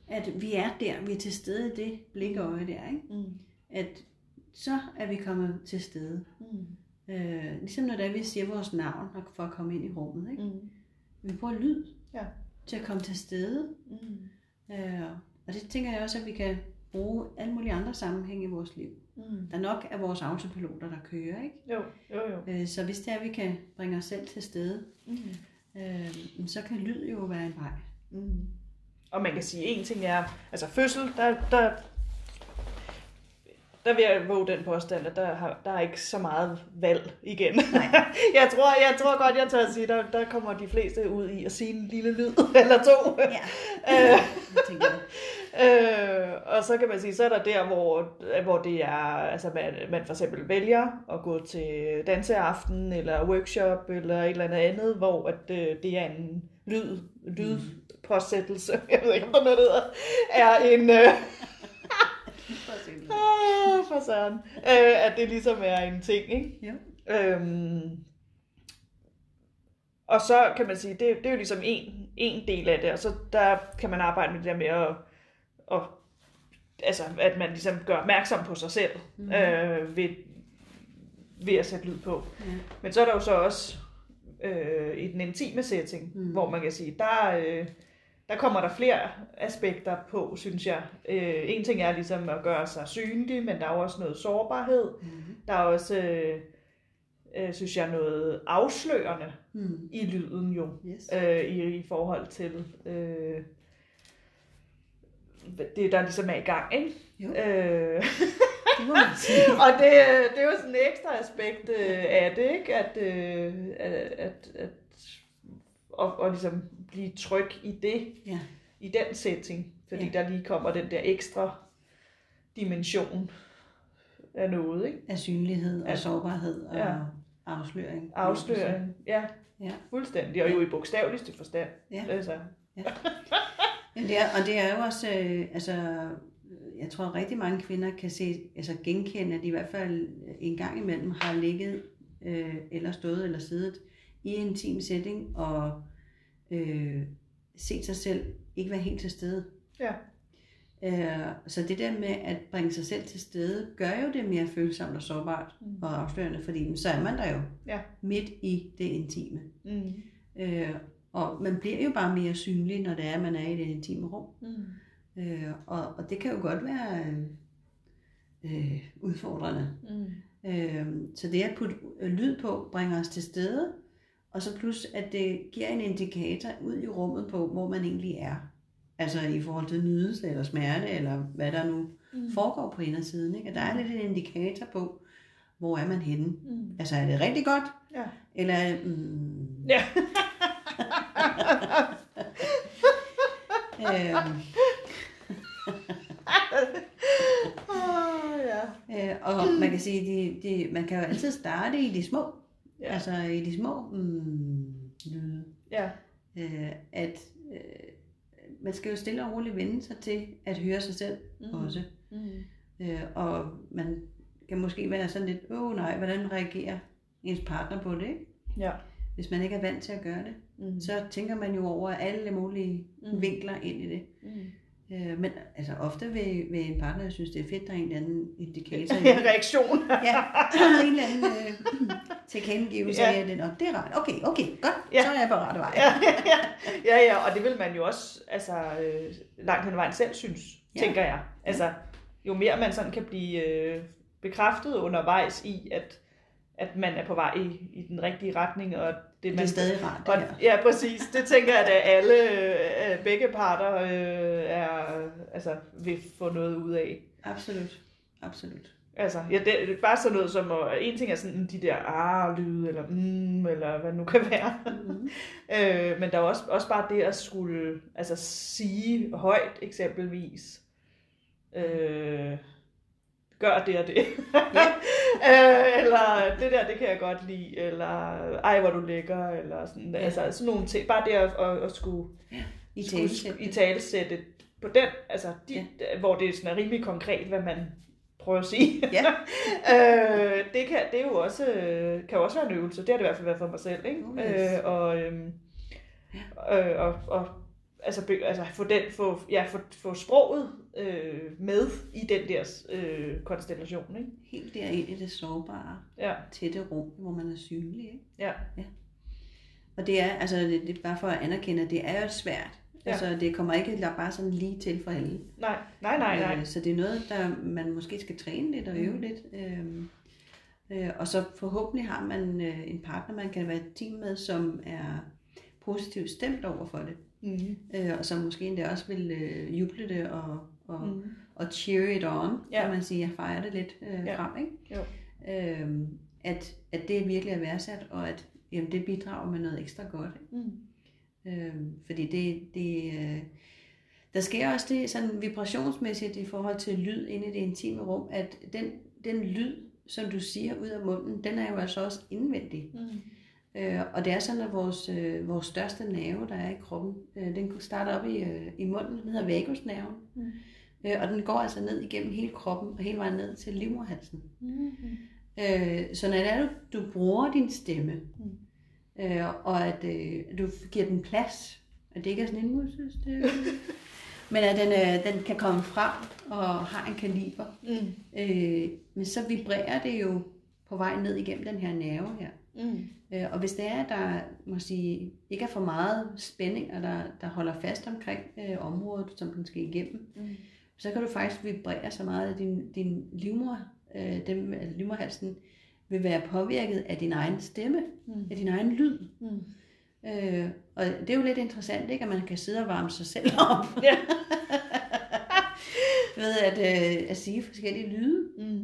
B: At vi er der, vi er til stede i det blikøje der, ikke?
A: Mm.
B: At så er vi kommet til stede.
A: Mm.
B: Øh, ligesom når det er, vi siger vores navn for at komme ind i rummet, ikke?
A: Mm.
B: Vi bruger lyd
A: Ja.
B: til at komme til stede.
A: Mm.
B: Øh, og det tænker jeg også, at vi kan bruge alle mulige andre sammenhænge i vores liv.
A: Mm.
B: Der er nok af vores autopiloter, der kører, ikke?
A: Jo, jo, jo.
B: Øh, så hvis det er, at vi kan bringe os selv til stede,
A: Mm.
B: øh, så kan lyd jo være en vej.
A: Mm. Og man kan sige, en ting er, altså fødsel, der, der, der vil jeg våge den påstand, at der, har, der er ikke så meget valg igen. [laughs] jeg, tror, jeg tror godt, jeg tør at sige, der, der kommer de fleste ud i at sige en lille lyd [laughs] eller to.
B: Ja, [laughs]
A: Øh,
B: jeg tænker det.
A: øh, og så kan man sige, så er der der, hvor, hvor det er, altså man, man for eksempel vælger at gå til danseaften, eller workshop, eller et eller andet andet, hvor at, øh, det er en lyd, lydpåsættelse, jeg ved ikke, om der er noget, der hedder, er en, øh, ah, for søren, øh, at det ligesom er en ting, ikke?
B: Jo.
A: Øhm, og så kan man sige, det, det er jo ligesom en, en del af det, og så der kan man arbejde med det der med at, at altså, at man ligesom gør opmærksom på sig selv mm. øh, ved, ved at sætte lyd på.
B: Ja.
A: Men så er der jo så også øh, i den intime setting, mm.
B: Mm.
A: hvor man kan sige, der, øh, der kommer der flere aspekter på, synes jeg. Øh, en ting er ligesom at gøre sig synlig, men der er også noget sårbarhed.
B: Mm-hmm.
A: Der er også, øh, øh, synes jeg, noget afslørende
B: Mm.
A: i lyden jo,
B: Yes.
A: øh, i, i forhold til øh, det, der ligesom er i gang, ikke?
B: Jo,
A: Øh,
B: det [laughs]
A: og det, det er jo sådan et ekstra aspekt øh, af det, ikke? At, øh, at, at, at og, og ligesom blive tryg i det,
B: Ja.
A: i den setting, fordi
B: Ja.
A: der lige kommer den der ekstra dimension af noget, ikke?
B: Af synlighed og
A: Ja.
B: sårbarhed og
A: Ja.
B: afsløring.
A: Afsløring, ja,
B: Ja.
A: fuldstændig, og jo i bogstaveligste forstand.
B: Ja.
A: Altså,
B: Ja, det er, og det er jo også, øh, altså, jeg tror rigtig mange kvinder kan se, altså genkende, at de i hvert fald en gang imellem har ligget, øh, eller stået eller siddet i en intim setting, og øh, set sig selv ikke være helt til stede.
A: ja.
B: Øh, så det der med at bringe sig selv til stede, gør jo det mere følsomt og sårbart
A: Mm.
B: og afslørende, fordi så er man der jo
A: Ja.
B: midt i det intime.
A: Mm.
B: Øh, og man bliver jo bare mere synlig, når det er, at man er i det intime rum.
A: Mm.
B: Øh, og, og det kan jo godt være øh, udfordrende.
A: Mm.
B: Øh, så det at putte øh, lyd på bringer os til stede, og så plus at det giver en indikator ud i rummet på, hvor man egentlig er. Altså i forhold til nydelse eller smerte, eller hvad der nu
A: Mm.
B: foregår på indersiden. Ikke? At der er lidt en indikator på, hvor er man henne.
A: Mm.
B: Altså er det rigtig godt,
A: Ja.
B: eller er mm,
A: Ja. [laughs] [laughs]
B: øh,
A: oh, ja.
B: øh, og man kan sige, de, de, man kan jo altid starte i de små,
A: Ja.
B: altså i de små mm, lyde.
A: Ja.
B: øh, at øh, man skal jo stille og roligt vende sig til at høre sig selv
A: Mm.
B: også.
A: Mm.
B: Øh, og man kan måske være sådan lidt, åh oh, nej, hvordan reagerer ens partner på det, ikke?
A: Ja.
B: Hvis man ikke er vant til at gøre det,
A: Mm.
B: så tænker man jo over alle mulige
A: mm.
B: vinkler ind i det.
A: Mm.
B: Øh, men altså ofte vil, vil en partner synes, det er fedt, der er en eller anden indikator. [laughs]
A: Ja,
B: det.
A: reaktion.
B: ja, en eller anden øh, tilkendegivelse
A: Ja.
B: af, det, Nå, det er rart. Okay, okay, godt,
A: Ja.
B: så er jeg på rette vej.
A: ja, ja, ja, ja, og det vil man jo også altså, øh, langt hen ad vejen selv synes. Ja. tænker jeg. Altså, jo mere man sådan kan blive øh, bekræftet undervejs i, at, at man er på vej i, i den rigtige retning, og det,
B: Det
A: man
B: er stadig rart, det
A: Og, ja, præcis. Det tænker jeg, at alle, øh, begge parter øh, er, altså, vil få noget ud af.
B: Absolut, absolut.
A: Altså, ja, det, det er bare sådan noget som, at en ting er sådan de der ah-lyde, eller mm, eller hvad det nu kan være.
B: Mm-hmm. [laughs]
A: øh, men der er også, også bare det at skulle altså, sige højt eksempelvis, øh, gør det og det. [laughs] øh, eller det der, det kan jeg godt lide, eller ej, hvor du lækker, eller sådan, ja.
B: Ja.
A: altså sådan nogle ting. Bare det at, at, at skulle,
B: I talesæt.
A: i talesætte på den, altså de, ja. hvor det er sådan er rimelig konkret, hvad man prøver at sige.
B: Ja. [laughs]
A: øh, det, kan, det er jo også, øh, kan jo også være en øvelse. Det har det i hvert fald været for mig selv. Ikke?
B: Oh, yes.
A: øh, og, øhm, øh, og, og altså, be, altså få, den, få, ja, få, få sproget øh, med i den der øh, konstellation. Ikke?
B: Helt derind i det sårbare,
A: Ja,
B: tætte rum, hvor man er synlig. Ikke?
A: ja,
B: Og det er, altså det, det er bare for at anerkende, at det er jo svært.
A: Ja.
B: Ja. Altså det kommer ikke bare sådan lige til for alle.
A: nej, nej, nej, nej.
B: Øh, Så det er noget, der man måske skal træne lidt og øve
A: Mm.
B: lidt. Øhm, øh, og så forhåbentlig har man øh, en partner, man kan være et team med, som er positivt stemt over for det.
A: Mm.
B: Øh, og som måske endda også vil øh, juble det og, og,
A: Mm.
B: og cheer it on,
A: Ja.
B: kan man sige. Jeg fejrer det lidt øh,
A: Ja.
B: frem, ikke?
A: Jo.
B: Øhm, at, at det virkelig er værdsat, og at jamen, det bidrager med noget ekstra godt. Ikke?
A: Mm.
B: Øhm, fordi det, det øh, der sker også det sådan vibrationsmæssigt i forhold til lyd inde i det intime rum, at den, den lyd, som du siger ud af munden, den er jo altså også indvendig.
A: Mm.
B: Øh, og det er sådan, at vores, øh, vores største nerve, der er i kroppen, øh, den starter op i, øh, i munden, den hedder vagusnerven.
A: Mm.
B: Øh, og den går altså ned igennem hele kroppen, og hele vejen ned til livmoderhalsen.
A: Mm.
B: Øh, så når det er, du, du bruger din stemme,
A: Mm.
B: øh, og at øh, du giver den plads, at det ikke er sådan en musestemme, [laughs] men at den, øh, den kan komme frem og har en kaliber,
A: Mm.
B: øh, men så vibrerer det jo på vej ned igennem den her nerve her.
A: Mm.
B: Øh, og hvis det er, at der må sige, ikke er for meget spænding, og der, der holder fast omkring øh, området, som den skal igennem,
A: Mm.
B: så kan du faktisk vibrere så meget, at din, din livmor, øh, dem, altså livmorhalsen vil være påvirket af din egen stemme,
A: Mm.
B: af din egen lyd.
A: Mm.
B: Øh, og det er jo lidt interessant, ikke, at man kan sidde og varme sig selv [laughs] op
A: Ja. [laughs]
B: ved at, øh, at sige forskellige lyde.
A: Mm.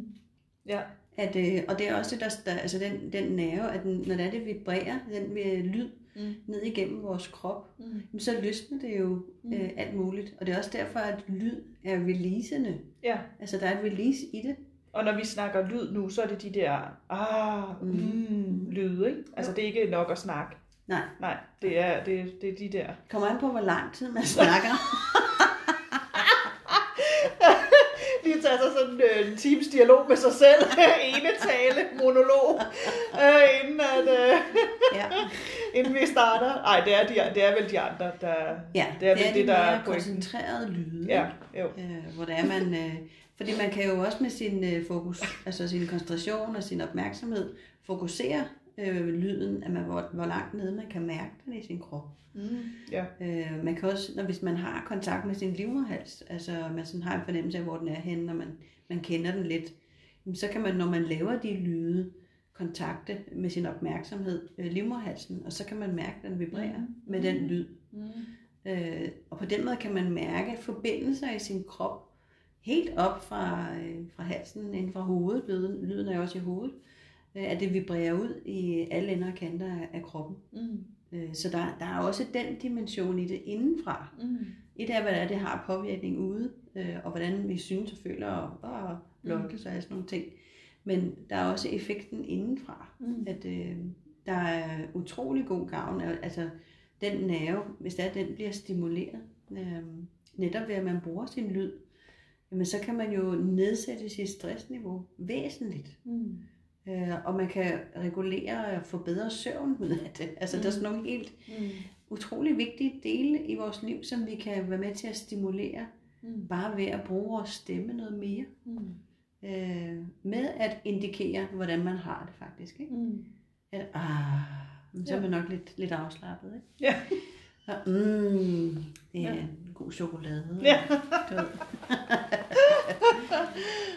A: Ja.
B: At, øh, og det er også det, der, der altså den, den nerve, at den, når det, er, det vibrerer, den ved lyd
A: Mm.
B: ned igennem vores krop,
A: Mm.
B: så løsner det jo
A: Mm.
B: øh, alt muligt. Og det er også derfor, at lyd er releasende.
A: Ja.
B: Altså, der er et release i det.
A: Og når vi snakker lyd nu, så er det de der ah, mm,
B: Mm.
A: lyde, ikke? Altså det er ikke nok at snakke.
B: Nej,
A: Nej, det er, det, det er de der.
B: kommer an på, hvor lang tid man snakker. [laughs]
A: Lige tage sig sådan øh, en times dialog med sig selv. [laughs] Ene tale, monolog. Øh, inden, at, øh, [laughs]
B: ja.
A: inden vi starter. Nej, det er, de, det er vel de andre, der...
B: ja,
A: Det er vel det,
B: de
A: der er
B: mere koncentrerede lyde.
A: Ja, jo.
B: øh, hvor det er man, øh, fordi man kan jo også med sin øh, fokus, altså sin koncentration og sin opmærksomhed, fokusere øh, lyden, at man, hvor, hvor langt nede man kan mærke den i sin krop.
A: Mm. Ja.
B: Øh, man kan også, når, hvis man har kontakt med sin livmoderhals, altså man sådan har en fornemmelse af, hvor den er henne, når man, man kender den lidt, så kan man, når man laver de lyde, kontakte med sin opmærksomhed øh, livmoderhalsen, og så kan man mærke, at den vibrerer
A: Mm.
B: med den lyd.
A: Mm.
B: Øh, og på den måde kan man mærke forbindelser i sin krop, helt op fra, øh, fra halsen, inden fra hovedet, lyden, lyden er også i hovedet, at det vibrerer ud i alle ender og kanter af, af kroppen.
A: Mm.
B: Øh, så der, der er også den dimension i det indenfra.
A: Mm.
B: Et er, hvad det, har påvirkning ude, øh, og hvordan vi synes og føler, og, og lokkelse og sådan nogle ting. Men der er også effekten indenfra,
A: Mm.
B: at øh, der er utrolig god gavn af, altså den nerve, hvis det er, den bliver stimuleret, øh, netop ved at man bruger sin lyd, jamen så kan man jo nedsætte sit stressniveau væsentligt.
A: Mm.
B: Øh, og man kan regulere og få bedre søvn ud af det. Altså der er sådan nogle helt
A: Mm.
B: utrolig vigtige dele i vores liv, som vi kan være med til at stimulere,
A: Mm.
B: bare ved at bruge vores stemme noget mere.
A: Mm.
B: Øh, med at indikere, hvordan man har det faktisk. Ikke?
A: Mm.
B: At, ah, så er
A: Ja.
B: man nok lidt, lidt afslappet. Ikke?
A: Ja.
B: Og, mm, er
A: Ja.
B: En god chokolade.
A: Ja.
B: Du ved. [laughs]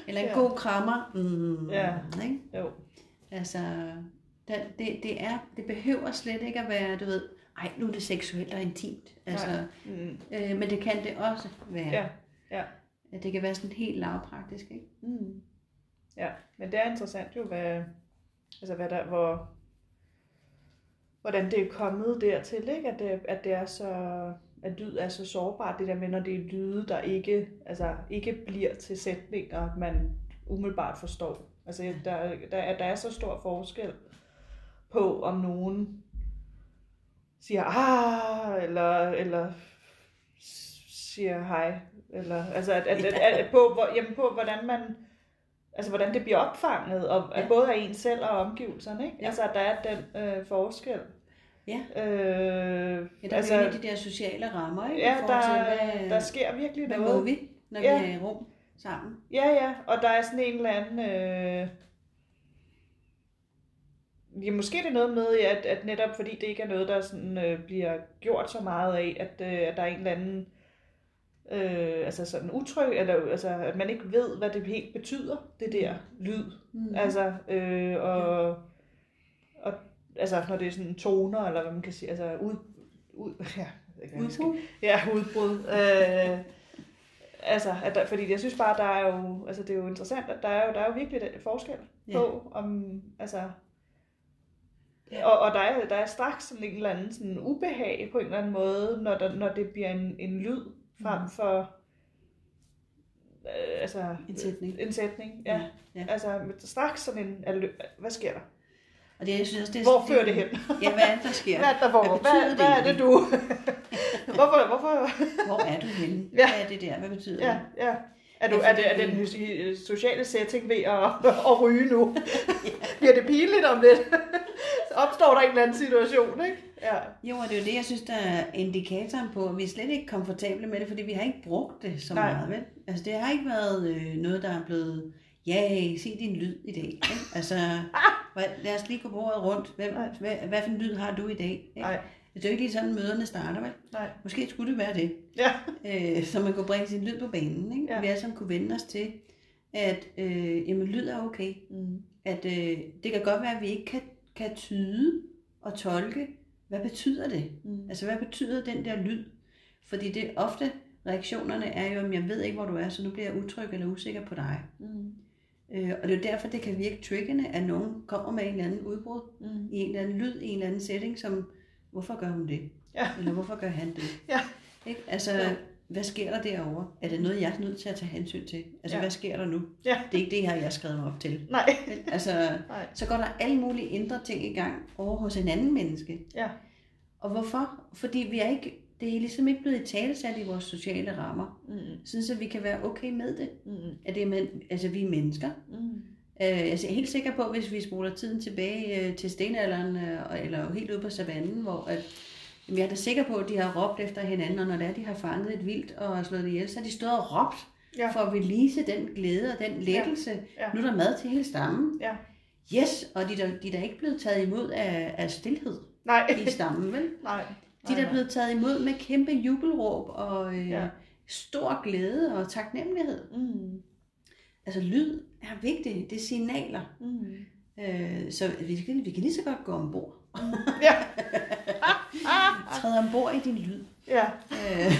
B: Eller en
A: Ja.
B: god krammer. Mm,
A: Ja.
B: Ikke?
A: Jo.
B: Altså, der, det, det, er, det behøver slet ikke at være, du ved, ej, nu er det seksuelt og intimt. Altså,
A: Nej. Mm.
B: øh, men det kan det også være.
A: Ja. Ja.
B: At det kan være sådan helt lavpraktisk, ikke?
A: Mm. Ja, men det er interessant jo, hvad, altså hvad der, hvor, hvordan det er kommet dertil, ikke? At, det, at det er så, at lyd er så sårbart, det der med, når det er lyde, der ikke, altså ikke bliver til sætninger, man umiddelbart forstår. Altså der, der, er, der er så stor forskel på, om nogen siger ah, eller, eller siger hej, eller altså at, at, at, at, på, hvor, jamen på, hvordan man altså hvordan det bliver opfanget, og
B: ja.
A: både af en selv og omgivelserne, ikke?
B: Ja.
A: Altså at der er den øh, forskel.
B: Ja.
A: Øh,
B: Ja, der
A: altså,
B: er de der sociale rammer, ikke?
A: Ja, der,
B: til, hvad,
A: der sker virkelig
B: hvad
A: noget.
B: må vi, når
A: Ja.
B: vi er i rum sammen?
A: Ja, ja, og der er sådan en eller anden... Øh... Ja, måske det er noget med, at, at netop fordi det ikke er noget, der sådan, øh, bliver gjort så meget af, at, øh, at der er en eller anden øh, altså sådan utryg, eller altså, at man ikke ved, hvad det helt betyder, det der lyd.
B: Mm.
A: Altså, øh, og, og altså, når det er sådan toner, eller hvad man kan sige, altså ud, ud [laughs] ja, ikke,
B: Udbrud?
A: Ja, udbrud. Øh, altså, at der, fordi jeg synes bare, der er jo, altså det er jo interessant, at der er jo, der er jo virkelig den forskel
B: Ja.
A: på, om, altså, og, og der, er, der er straks sådan en eller anden sådan ubehag på en eller anden måde, når, der, når det bliver en, en lyd frem for, øh, altså,
B: En sætning.
A: en sætning, ja.
B: Ja.
A: Altså, med straks sådan en, hvad sker der?
B: Og det, jeg synes det er,
A: Hvor fører det hen?
B: Ja, hvad er det, der sker?
A: Hvad er der hvor?
B: Hvad
A: Hvad,
B: betyder
A: hvad,
B: det
A: er det, du? hvorfor, hvorfor,
B: Hvor er du henne?
A: Ja.
B: Hvad er det der? Hvad betyder
A: Ja,
B: det?
A: ja. Er, du, er, det, er den sociale setting ved at, [laughs] at ryge nu? [laughs] Bliver det pinligt om lidt? Så [laughs] opstår der en eller anden situation, ikke? Ja.
B: Jo, og det er jo det, jeg synes, der er indikatoren på, at vi er slet ikke komfortable med det, fordi vi har ikke brugt det så
A: Nej.
B: meget, vel? Altså, det har ikke været øh, noget, der er blevet, ja, sig din lyd i dag, ikke? Altså, lad os lige gå bordet rundt. Hvem, hvad, hvad for en lyd har du i dag? Ikke?
A: Nej,
B: Det er jo ikke lige sådan, møderne starter, vel?
A: nej.
B: Måske skulle det være det.
A: Ja.
B: øh, så man kunne bringe sin lyd på banen. Ikke?
A: Ja.
B: Vi alle sammen kunne vende os til, at øh, jamen, lyd er okay.
A: Mm.
B: At øh, det kan godt være, at vi ikke kan, kan tyde og tolke, hvad betyder det?
A: Mm.
B: Altså, hvad betyder den der lyd? Fordi det ofte, reaktionerne er jo, at jeg ved ikke, hvor du er, så nu bliver jeg utryg eller usikker på dig.
A: Mm.
B: Øh, og det er jo derfor, det kan virke triggende, at nogen kommer med en eller anden udbrud
A: Mm.
B: i en eller anden lyd, i en eller anden setting, som, hvorfor gør hun det?
A: Ja.
B: Eller hvorfor gør han det?
A: Ja.
B: Ikke? Altså,
A: Ja.
B: hvad sker der derovre? Er det noget, jeg er nødt til at tage hensyn til? Altså,
A: Ja.
B: hvad sker der nu?
A: Ja.
B: Det er ikke det her, jeg har skrevet mig op til.
A: Nej.
B: Altså, [laughs]
A: Nej.
B: så går der alle mulige indre ting i gang over hos en anden menneske.
A: Ja.
B: Og hvorfor? Fordi vi er ikke, det er ligesom ikke blevet talesat i vores sociale rammer,
A: Mm.
B: sådan så vi kan være okay med det.
A: Mm.
B: At det er men, altså, vi er mennesker.
A: Mm.
B: Øh, jeg er helt sikker på, hvis vi spoler tiden tilbage øh, til stenalderen, øh, eller helt ude på savannen, hvor at, jamen, jeg er da sikker på, at de har råbt efter hinanden, og når det er, de har fanget et vildt og slået det ihjel, så har de stået og råbt
A: Ja.
B: for at release den glæde og den lettelse.
A: Ja.
B: Nu er der mad til hele stammen.
A: Ja.
B: Yes, og de er, de er da ikke blevet taget imod af, af stillhed
A: Nej.
B: i stammen, vel?
A: Nej.
B: De er
A: Nej,
B: da blevet taget imod med kæmpe jubelråb og øh,
A: Ja.
B: stor glæde og taknemmelighed.
A: Mm.
B: Altså lyd er vigtigt, det er signaler.
A: Mm.
B: Øh, så vi kan, vi kan lige så godt gå ombord.
A: Ja. [laughs]
B: Træde ombord i din lyd.
A: Ja.
B: Øh,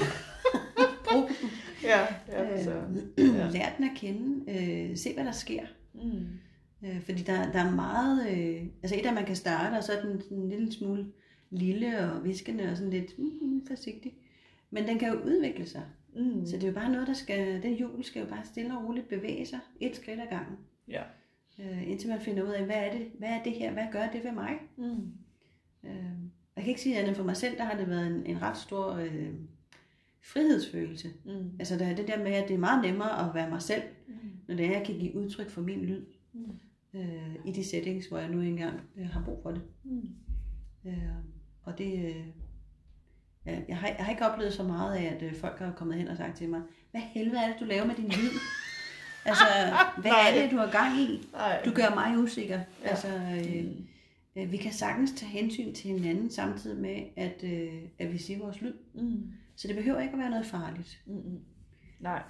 B: [laughs] brug den.
A: Ja. ja, så.
B: Øh, [clears throat]
A: Ja.
B: Lær den at kende. Øh, se, hvad der sker.
A: Mm.
B: Øh, fordi der, der er meget... Øh, altså et af, man kan starte, og så er den sådan en lille smule lille og viskende og sådan lidt mm, mm, forsigtig. Men den kan jo udvikle sig.
A: Mm.
B: Så det er jo bare noget, der skal... Den hjul skal jo bare stille og roligt bevæge sig. Et skridt ad gangen.
A: Ja.
B: Øh, indtil man finder ud af, hvad er det, hvad er det her? Hvad gør det ved mig?
A: Mm.
B: Øh, jeg kan ikke sige andet for mig selv, der har det været en, en ret stor øh, frihedsfølelse.
A: Mm.
B: Altså der er det der med, at det er meget nemmere at være mig selv,
A: Mm.
B: når det er, jeg kan give udtryk for min lyd
A: Mm.
B: øh, i de settings, hvor jeg nu engang øh, har brug for det.
A: Mm.
B: Øh, og det, øh, ja, jeg, har, jeg har ikke oplevet så meget af, at øh, folk har kommet hen og sagt til mig, hvad helvede er det, du laver med din lyd? [laughs] altså, hvad
A: Nej.
B: er det, du har gang i?
A: Nej.
B: Du gør mig usikker.
A: Ja.
B: Altså, øh,
A: Mm.
B: øh, vi kan sagtens tage hensyn til hinanden, samtidig med, at, øh, at vi siger vores lyd.
A: Mm.
B: Så det behøver ikke at være noget farligt.
A: Mm-mm. Nej.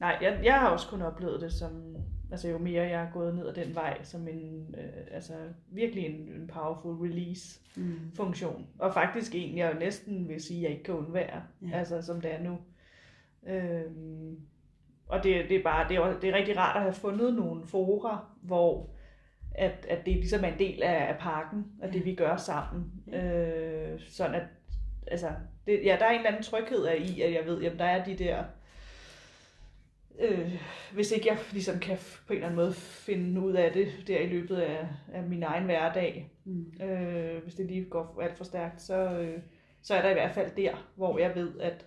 A: Nej, jeg, jeg har også kun oplevet det som, altså jo mere jeg er gået ned ad den vej, som en, øh, altså virkelig en, en powerful release
B: Mm.
A: funktion. Og faktisk en, jeg jo næsten vil sige, jeg ikke kan undvære, ja.
B: Ja.
A: altså som det er nu. Øhm, og det, det er bare, det er, det er rigtig rart at have fundet nogle fora, hvor at, at det ligesom er en del af, af pakken, og det
B: Ja.
A: vi gør sammen. Øh, sådan at, altså, det, ja, der er en eller anden tryghed af i, at jeg ved, jamen der er de der, øh, hvis ikke jeg ligesom kan på en eller anden måde finde ud af det der i løbet af, af min egen hverdag,
B: Mm.
A: øh, hvis det lige går alt for stærkt, så, øh, så er der i hvert fald der, hvor jeg ved, at,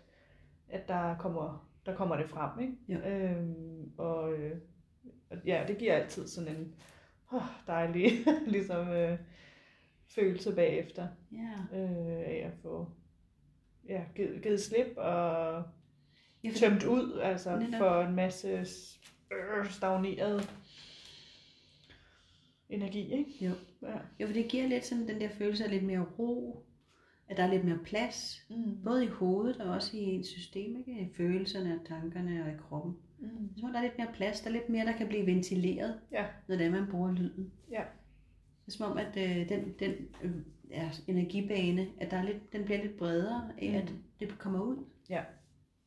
A: at der, kommer, der kommer det frem. Ikke?
B: Jo.
A: Øhm, og øh, og ja, det giver altid sådan en oh, dejlig [laughs] ligesom, øh, følelse bagefter
B: Ja.
A: øh, af at få ja, givet, givet slip og
B: Ja, for-
A: tømt ud altså
B: Netop.
A: for en masse øh, stagneret energi. Ikke?
B: Jo.
A: Ja.
B: Jo, for det giver lidt sådan den der følelse af lidt mere ro, at der er lidt mere plads,
A: Mm.
B: både i hovedet og også i ens system, ikke? I følelserne og tankerne og i kroppen.
A: Mm.
B: Så der er lidt mere plads, der er lidt mere, der kan blive ventileret,
A: Ja.
B: når det er, man bruger lyden.
A: Ja.
B: Det er som om, at øh, den, den øh, ja, energibane, at der er lidt, den bliver lidt bredere af, at
A: Mm.
B: det kommer ud.
A: Ja,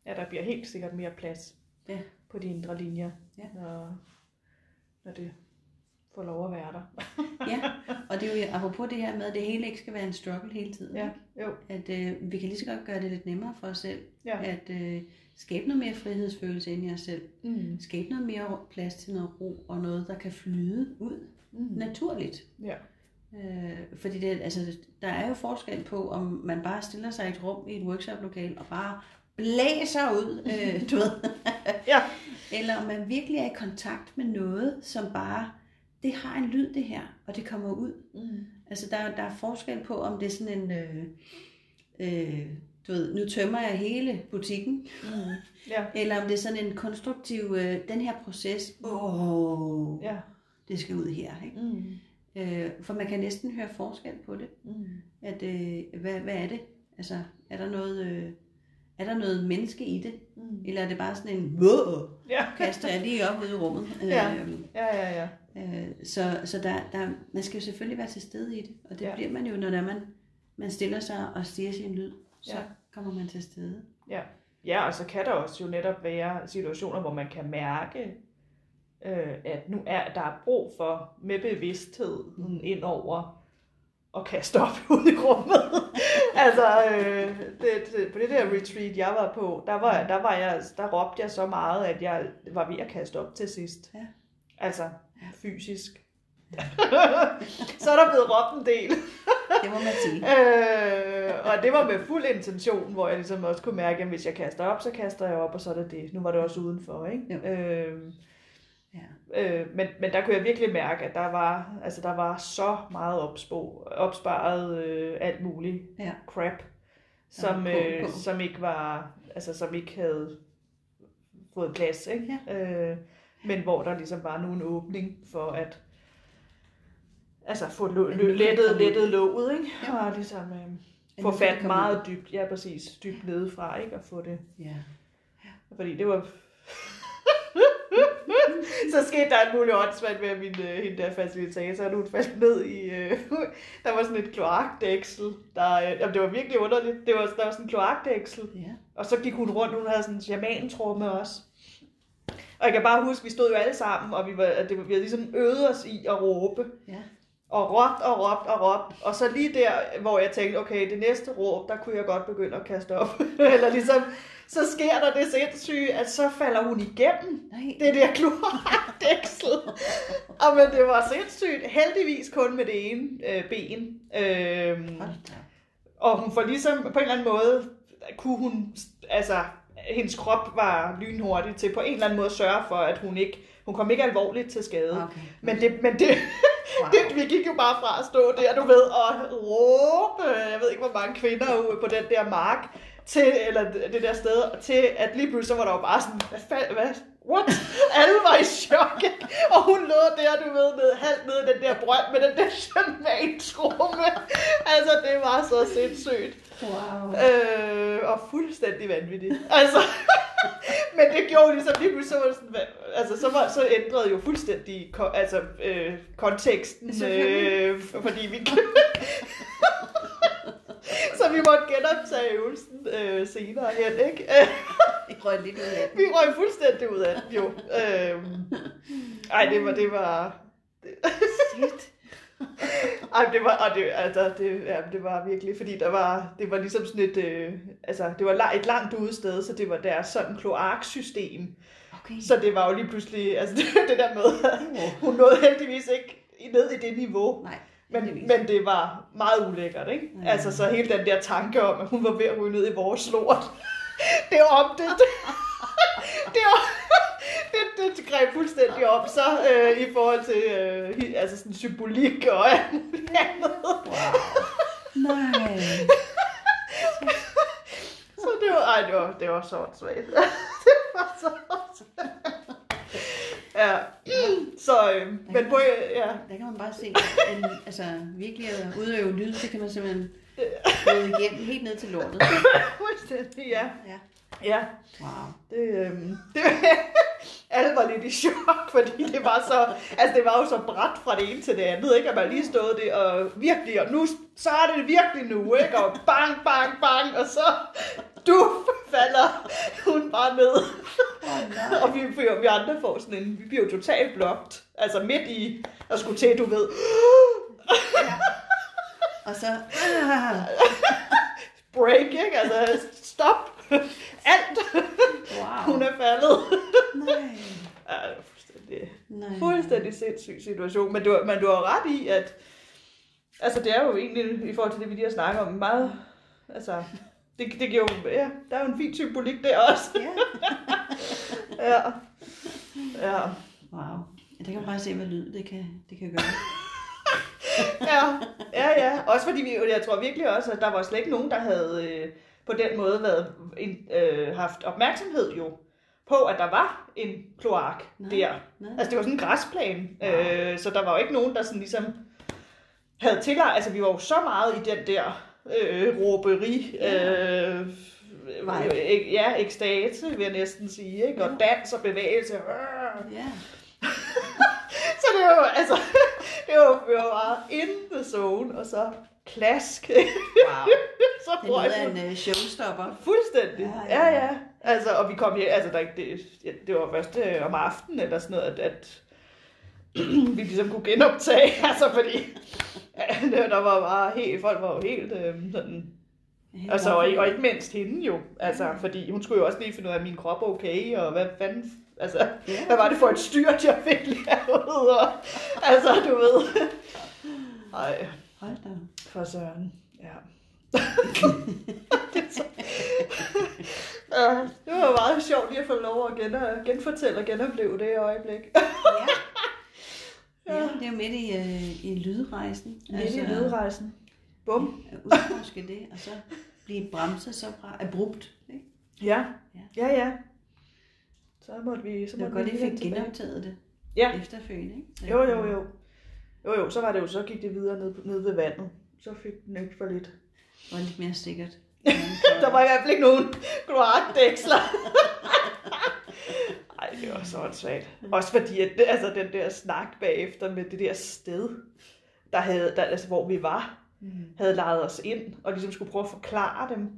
A: der bliver helt sikkert mere plads
B: Ja.
A: på de indre linjer,
B: Ja.
A: når, når det får lov at være der. [laughs]
B: Ja, og det er jo apropos det her med, at det hele ikke skal være en struggle hele tiden.
A: Ja,
B: ikke?
A: jo.
B: At øh, vi kan lige så godt gøre det lidt nemmere for os selv.
A: Ja.
B: At øh, skabe noget mere frihedsfølelse ind i os selv.
A: Mm.
B: Skabe noget mere plads til noget ro og noget, der kan flyde ud
A: Mm.
B: naturligt.
A: Ja.
B: Øh, fordi det, altså, der er jo forskel på, om man bare stiller sig i et rum i et workshoplokale og bare blæser ud, øh, du ved. [laughs]
A: Ja.
B: Eller om man virkelig er i kontakt med noget, som bare, det har en lyd det her, og det kommer ud.
A: Mm.
B: Altså der, der er forskel på, om det er sådan en, øh, øh, du ved, nu tømmer jeg hele butikken,
A: Mm. Ja. [laughs]
B: eller om det er sådan en konstruktiv, øh, den her proces, åh,
A: Ja.
B: det skal ud her. Ikke?
A: Mm.
B: Øh, for man kan næsten høre forskel på det.
A: Mm.
B: At, øh, hvad, hvad er det? Altså, er der noget, øh, er der noget menneske i det?
A: Mm.
B: Eller er det bare sådan en, wow,
A: Ja.
B: kaster jeg lige op ude i rummet? [laughs]
A: Ja.
B: Øh,
A: Ja, ja, ja.
B: Øh, så så der, der, man skal jo selvfølgelig være til stede i det, og det
A: Ja.
B: bliver man jo, når man, man stiller sig og stiger sin lyd, så
A: Ja.
B: kommer man til stede.
A: Ja. ja, og så kan der også jo netop være situationer, hvor man kan mærke, øh, at nu er der er brug for med bevidsthed ind over og kaste op [laughs] ud i rummet. altså, øh, det, det, på det der retreat, jeg var på, der, var, der, var jeg, der råbte jeg så meget, at jeg var ved at kaste op til sidst.
B: Ja.
A: Altså, fysisk. [laughs] så er der blevet råbt en del.
B: Det må man sige.
A: Øh, og det var med fuld intention, hvor jeg ligesom også kunne mærke, at hvis jeg kaster op, så kaster jeg op, og så er det det. Nu var det også udenfor, ikke?
B: Jo.
A: Øh,
B: Ja.
A: øh, men, men der kunne jeg virkelig mærke, at der var, altså, der var så meget opspo, opsparet øh, alt muligt
B: Ja.
A: crap, som,
B: på-
A: øh, som ikke var, altså som ikke havde fået plads, ikke? Øh, men hvor der ligesom var nu en åbning for, at, altså få lø-
B: kan
A: lettet, lettet låget, ikke?
B: Ja.
A: Og ligesom øh, få fat meget dybt, ja præcis, dybt nedefra, ikke? Og få det,
B: Ja.
A: fordi det var... [laughs] så skete der en mulig åndssvagt med, at min, øh, hende der facilitator, hun faldt ned i, øh, [laughs] der var sådan et kloakdæksel, der, øh, jamen, det var virkelig underligt, det var, der var sådan en kloakdæksel,
B: Ja.
A: og så gik hun rundt, hun havde sådan en shamantrumme også. Og jeg kan bare huske, vi stod jo alle sammen, og vi, var, at det, var- vi havde ligesom øvet os i at råbe.
B: Ja.
A: Og råbt og råbt og råbt. Og så lige der, hvor jeg tænkte, okay, det næste råb, der kunne jeg godt begynde at kaste op. [laughs] Eller ligesom, så sker der det sindssyge, at så falder hun igennem
B: Nej.
A: det der kloakdæksel. [laughs] og men det var sindssygt. Heldigvis kun med det ene øh, ben. Øhm, og hun får ligesom, på en eller anden måde, kunne hun, altså, hendes krop var lynhurtig til på en eller anden måde at sørge for, at hun ikke, hun kom ikke alvorligt til skade.
B: Okay.
A: Men det, men det,
B: Wow. [laughs]
A: det, vi gik jo bare fra at stå der, du ved, og råbe, jeg ved ikke, hvor mange kvinder ude på den der mark, til, eller det der sted, til at lige pludselig var der jo bare sådan, hvad hvad, what? Alle var i chok, og hun lå der, du ved, ned, halvt ned i den der brønd med den der shaman-trumme. Altså, det var så sindssygt.
B: Wow.
A: Øh, og fuldstændig vanvittigt. Altså, [laughs] men det gjorde ligesom lige pludselig, så var sådan, altså, så, var, så ændrede jo fuldstændig ko- altså, øh, konteksten, øh, fordi vi [laughs] [laughs] så vi måtte genoptage øvelsen øh, senere hen, ikke? [laughs]
B: Det røg lidt ud af den.
A: vi røg fuldstændig ud af den, jo. Øh, ej, det var, det var, [laughs]
B: Shit.
A: Ej, det var, og det, altså, det, ja, det var virkelig, fordi der var, det var ligesom sådan et, øh, altså, det var et langt ude sted, så det var deres sådan kloaksystem.
B: Okay.
A: Så det var jo lige pludselig, altså det, det der med, at hun nåede heldigvis ikke ned i det niveau.
B: Nej.
A: Men, men det var meget ulækkert, ikke?
B: Mm.
A: Altså så hele den der tanke om, at hun var ved at ryge ned i vores lort. [laughs] det var om [laughs] det, det, var, [laughs] det, det greb fuldstændig op så øh, i forhold til øh, altså sådan symbolik og alt muligt andet.
B: Wow. Nej.
A: Så det var, ej, det var, det var så åndssvagt. det var så. Ja, så, øh, men på, ja,
B: Der kan man bare se, at en, altså, virkelig at udøve lyd, det kan man simpelthen gå igennem helt ned til lortet. [laughs]
A: fuldstændig, ja.
B: Ja.
A: Ja,
B: Wow.
A: det, øhm, [laughs] det, alle var lidt i chok, fordi det var så, altså det var jo så bræt fra det ene til det andet, ikke? At man lige stod det, og virkelig, og nu, så er det virkelig nu, ikke? Og bang, bang, bang, og så, du falder hun bare ned.
B: Oh, nej.
A: Og vi, vi, andre får sådan en, vi bliver jo totalt blokt. Altså midt i at skulle til, du ved,
B: Og så... [laughs]
A: Break, ikke? Altså stop. Alt.
B: wow.
A: Hun er faldet.
B: Nej.
A: Ja, det var fuldstændig,
B: Nej.
A: fuldstændig sindssyg situation. Men du, men du har ret i, at altså det er jo egentlig, i forhold til det, vi lige har snakket om, meget, altså, det, det giver jo, ja, der er jo en fin symbolik der også.
B: Ja. [laughs]
A: Ja. Ja.
B: Wow. Ja, der kan man bare se, hvad lyd det kan, det kan gøre. [laughs]
A: Ja, ja, ja. Også fordi vi, jeg tror virkelig også, at der var slet ikke nogen, der havde øh, på den måde været, en, øh, haft opmærksomhed jo på, at der var en kloak
B: Nej.
A: der.
B: Nej.
A: Altså det var sådan en græsplæne,
B: Wow.
A: øh, så der var jo ikke nogen, der sådan ligesom havde tillagt, altså vi var jo så meget i den der øh, råberi,
B: Ja.
A: øh, øh, ja, ekstase vil jeg næsten sige, ikke? og
B: Ja.
A: dans og bevægelse. Øh.
B: Ja. [laughs]
A: Så det var jo, altså, [laughs] det var, var bare in the zone, og så klask.
B: Wow. [laughs]
A: så
B: Det er
A: hun
B: en uh, showstopper.
A: fuldstændig.
B: Ja,
A: Ja,
B: ja.
A: ja. Altså, og vi kom hjem, altså der, det, det var først øh, om aftenen eller sådan noget, at, at [clears throat] vi ligesom kunne genoptage, altså fordi ja, [laughs] der var bare helt, folk var jo helt øh, sådan, altså, og, og ikke mindst hende jo, altså, fordi hun skulle jo også lige finde ud af, at min krop er okay, og hvad fanden, altså,
B: Ja. [laughs]
A: hvad var det for et styrt, jeg fik lavet, og, altså, du ved. [laughs] Ej,
B: Hold da.
A: for søren, ja. Det så- Ja, det var meget sjovt lige at få lov at gen, genfortælle og genopleve det øjeblik.
B: Ja. Ja, det er jo midt i, uh, i lydrejsen.
A: Midt i lydrejsen. Bum.
B: at Udforske det, og så blive bremset så bra, abrupt. Ikke?
A: Ja.
B: Ja.
A: Ja, ja. Så måtte vi... Så
B: Det var
A: måtte
B: godt,
A: vi
B: at I
A: lige
B: fik genoptaget det
A: Ja.
B: efterfølgende. Ikke? Så
A: Jo, jo, jo. Jo, jo, så var det jo, så gik det videre ned, ned ved vandet. Så fik den ikke for lidt.
B: Det var lidt mere sikkert. [laughs]
A: Der var i hvert fald ikke nogen kloakdæksler. [laughs] Ej, det var så åndssvagt. Også fordi, at det, altså, den der snak bagefter med det der sted, der havde, der, altså, hvor vi var,
B: Mm.
A: havde lejet os ind, og ligesom skulle prøve at forklare dem.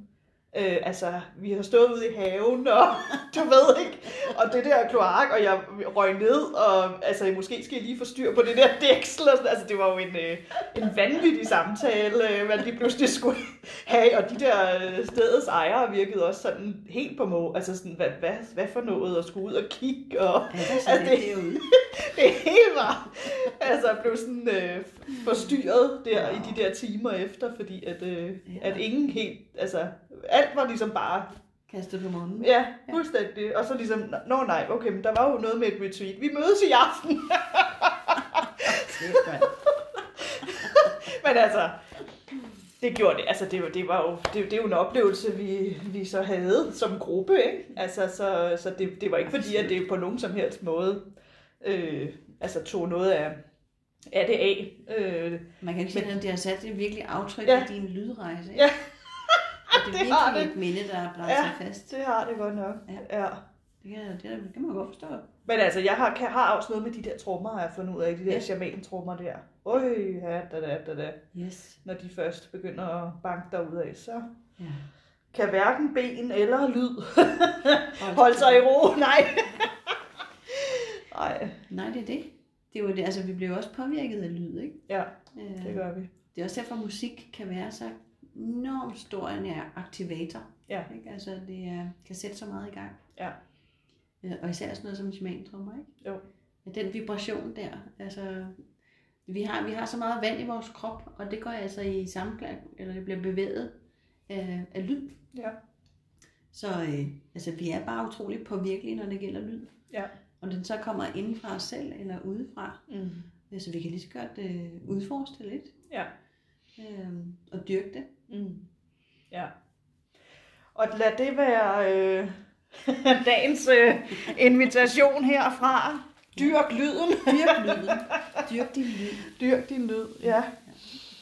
A: Øh, altså, vi har stået ude i haven, og [laughs] du ved ikke, og det der kloak, og jeg røg ned, og altså, måske skal jeg lige få styr på det der dæksel, og sådan. altså, det var jo en, øh, en vanvittig samtale, øh, man lige pludselig skulle [laughs] have, og de der øh, stedets ejere virkede også sådan helt på må, altså sådan, hvad, hvad, hvad for noget, at skulle ud og kigge, og
B: Ja,
A: Altså, det-
B: derude. [laughs]
A: det hele var, altså blev sådan øh, forstyrret der i de der timer efter, fordi at, øh,
B: Ja.
A: at ingen helt, altså alt var ligesom bare,
B: Kastet på munden.
A: ja, fuldstændig, og så ligesom, nå nej, okay, men der var jo noget med et retreat, vi mødes i aften, [laughs] men altså, det gjorde det, altså det, var- det var jo, det, det er jo en oplevelse, vi, vi så havde som gruppe, ikke? Altså, så, så det, det var ikke fordi, at det på nogen som helst måde, øh, altså tog noget af, af det af, øh,
B: Man kan ikke sige, at det har sat et virkelig aftryk
A: Ja.
B: i din lydrejse. Ikke?
A: Ja.
B: Det er
A: har
B: virkelig
A: det.
B: et minde, der er blevet
A: Ja.
B: sig fast.
A: Det har det godt nok.
B: Ja.
A: Ja.
B: Det kan, det, det kan man godt forstå.
A: Men altså, jeg har, kan, har også noget med de der trommer, har jeg fundet ud af. De der
B: Ja.
A: shaman-trommer der. Øj, ja, da, da, da, da.
B: Yes.
A: Når de først begynder at banke derud af, så
B: Ja.
A: kan hverken ben eller lyd [laughs] holde sig i ro. Nej. Nej,
B: Nej, det er det. Det er jo det. Altså, vi bliver også påvirket af lyd, ikke?
A: ja,
B: Øh,
A: det gør vi.
B: Det er også derfor, at musik kan være så enormt stor en aktivator.
A: Ja.
B: Ikke? Altså, det er, kan sætte så meget i gang.
A: Ja.
B: Øh, Og især sådan noget som shamantrummer, ikke?
A: Jo.
B: At Den vibration der, altså... Vi har, vi har så meget vand i vores krop, og det går altså i samklang, eller det bliver bevæget af, af lyd.
A: Ja.
B: Så øh, altså, vi er bare utroligt påvirkelige, når det gælder lyd.
A: Ja.
B: Om den så kommer inden fra os selv eller udefra.
A: Mm.
B: Så vi kan lige så godt øh, udforske det lidt.
A: Ja.
B: Øh, og dyrke det.
A: Mm. Ja. Og lad det være øh, [laughs] dagens øh, invitation herfra. Dyrk lyden.
B: Dyrk lyden. Dyrk din lyd.
A: Dyrk din lyd, ja.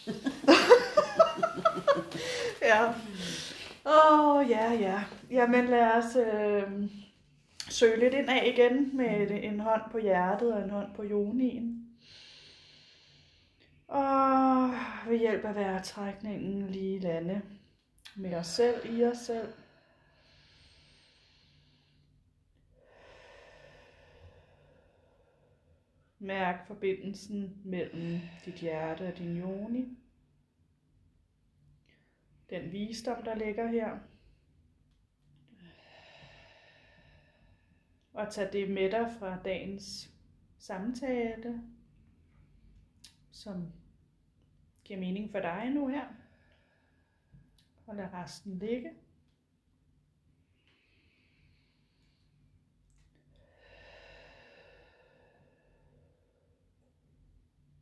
A: [laughs] ja. Åh, oh, ja, ja. Jamen lad os øh, søge lidt ind af igen med en hånd på hjertet og en hånd på jonien. Og ved hjælp af vejrtrækningen lige lande med os selv, i os selv. Mærk forbindelsen mellem dit hjerte og din joni. Den visdom, der ligger her. Og tag det med dig fra dagens samtale, som giver mening for dig nu her. Og lad resten ligge.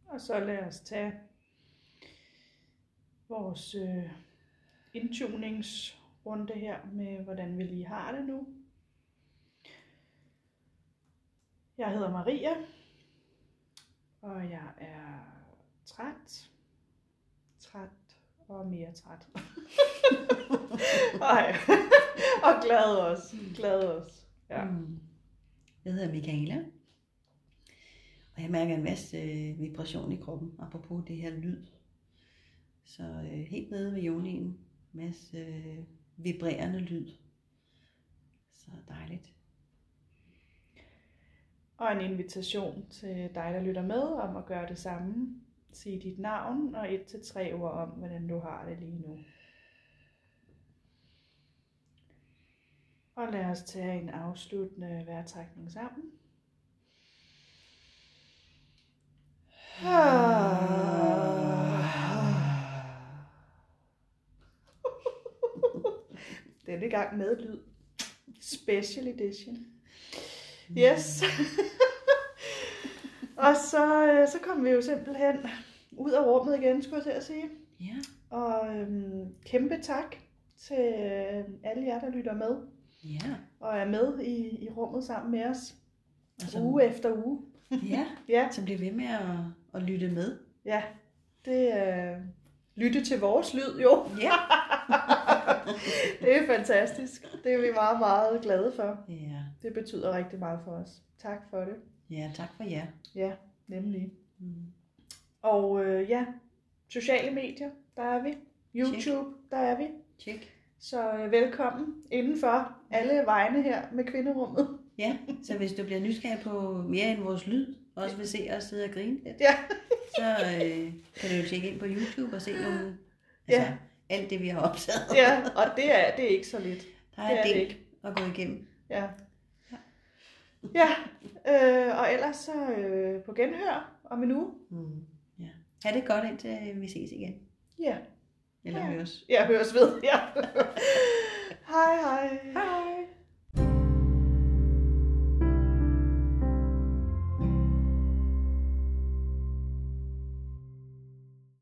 A: Og så lad os tage vores øh, indtuningsrunde her med, hvordan vi lige har det nu. Jeg hedder Maria, og jeg er træt, træt og mere træt. Ej. og glad også, glad også. Ja.
B: Mm. Jeg hedder Michaela. Og jeg mærker en masse øh, vibration i kroppen, apropos det her lyd. Så øh, helt nede ved jonien, en masse øh, vibrerende lyd. Så dejligt.
A: Og en invitation til dig, der lytter med, om at gøre det samme. Sig dit navn og et til tre ord om, hvordan du har det lige nu. Og lad os tage en afsluttende vejrtrækning sammen. [laughs] Denne gang med lyd. Special edition. Yes. [laughs] og så, øh, så kom vi jo simpelthen ud af rummet igen, skulle jeg til at sige.
B: Ja,
A: Og øhm, kæmpe tak til øh, alle jer, der lytter med
B: ja.
A: og er med i, i rummet sammen med os
B: Og som,
A: uge efter uge.
B: ja, [laughs]
A: Ja,
B: så bliver ved med at, og lytte med.
A: Ja, det er... lytte til vores lyd, jo.
B: Ja. [laughs]
A: det er fantastisk. Det er vi meget, meget glade for.
B: Ja,
A: Det betyder rigtig meget for os. Tak for det.
B: Ja tak for jer.
A: Ja, nemlig.
B: Mm.
A: Og øh, ja, sociale medier, der er vi. YouTube, der er vi.
B: Tjek.
A: Så øh, velkommen indenfor alle vegne her med kvinderummet.
B: Ja, så hvis du bliver nysgerrig på mere end vores lyd, og også vil se os sidde og grine lidt,
A: Ja.
B: så øh, kan du jo tjekke ind på YouTube og se nogle, altså
A: Ja.
B: alt det, vi har optaget.
A: ja, og det er, det er ikke så lidt.
B: Der er
A: Det er det ikke.
B: at gå igennem.
A: Ja. Ja, øh, og ellers så øh, på genhør om en uge.
B: Mm. Ja. Ha' det godt indtil vi ses igen.
A: Ja,
B: Eller
A: Ja.
B: høres.
A: jeg høres ved. Ja. [laughs] hej hej.
B: Hej.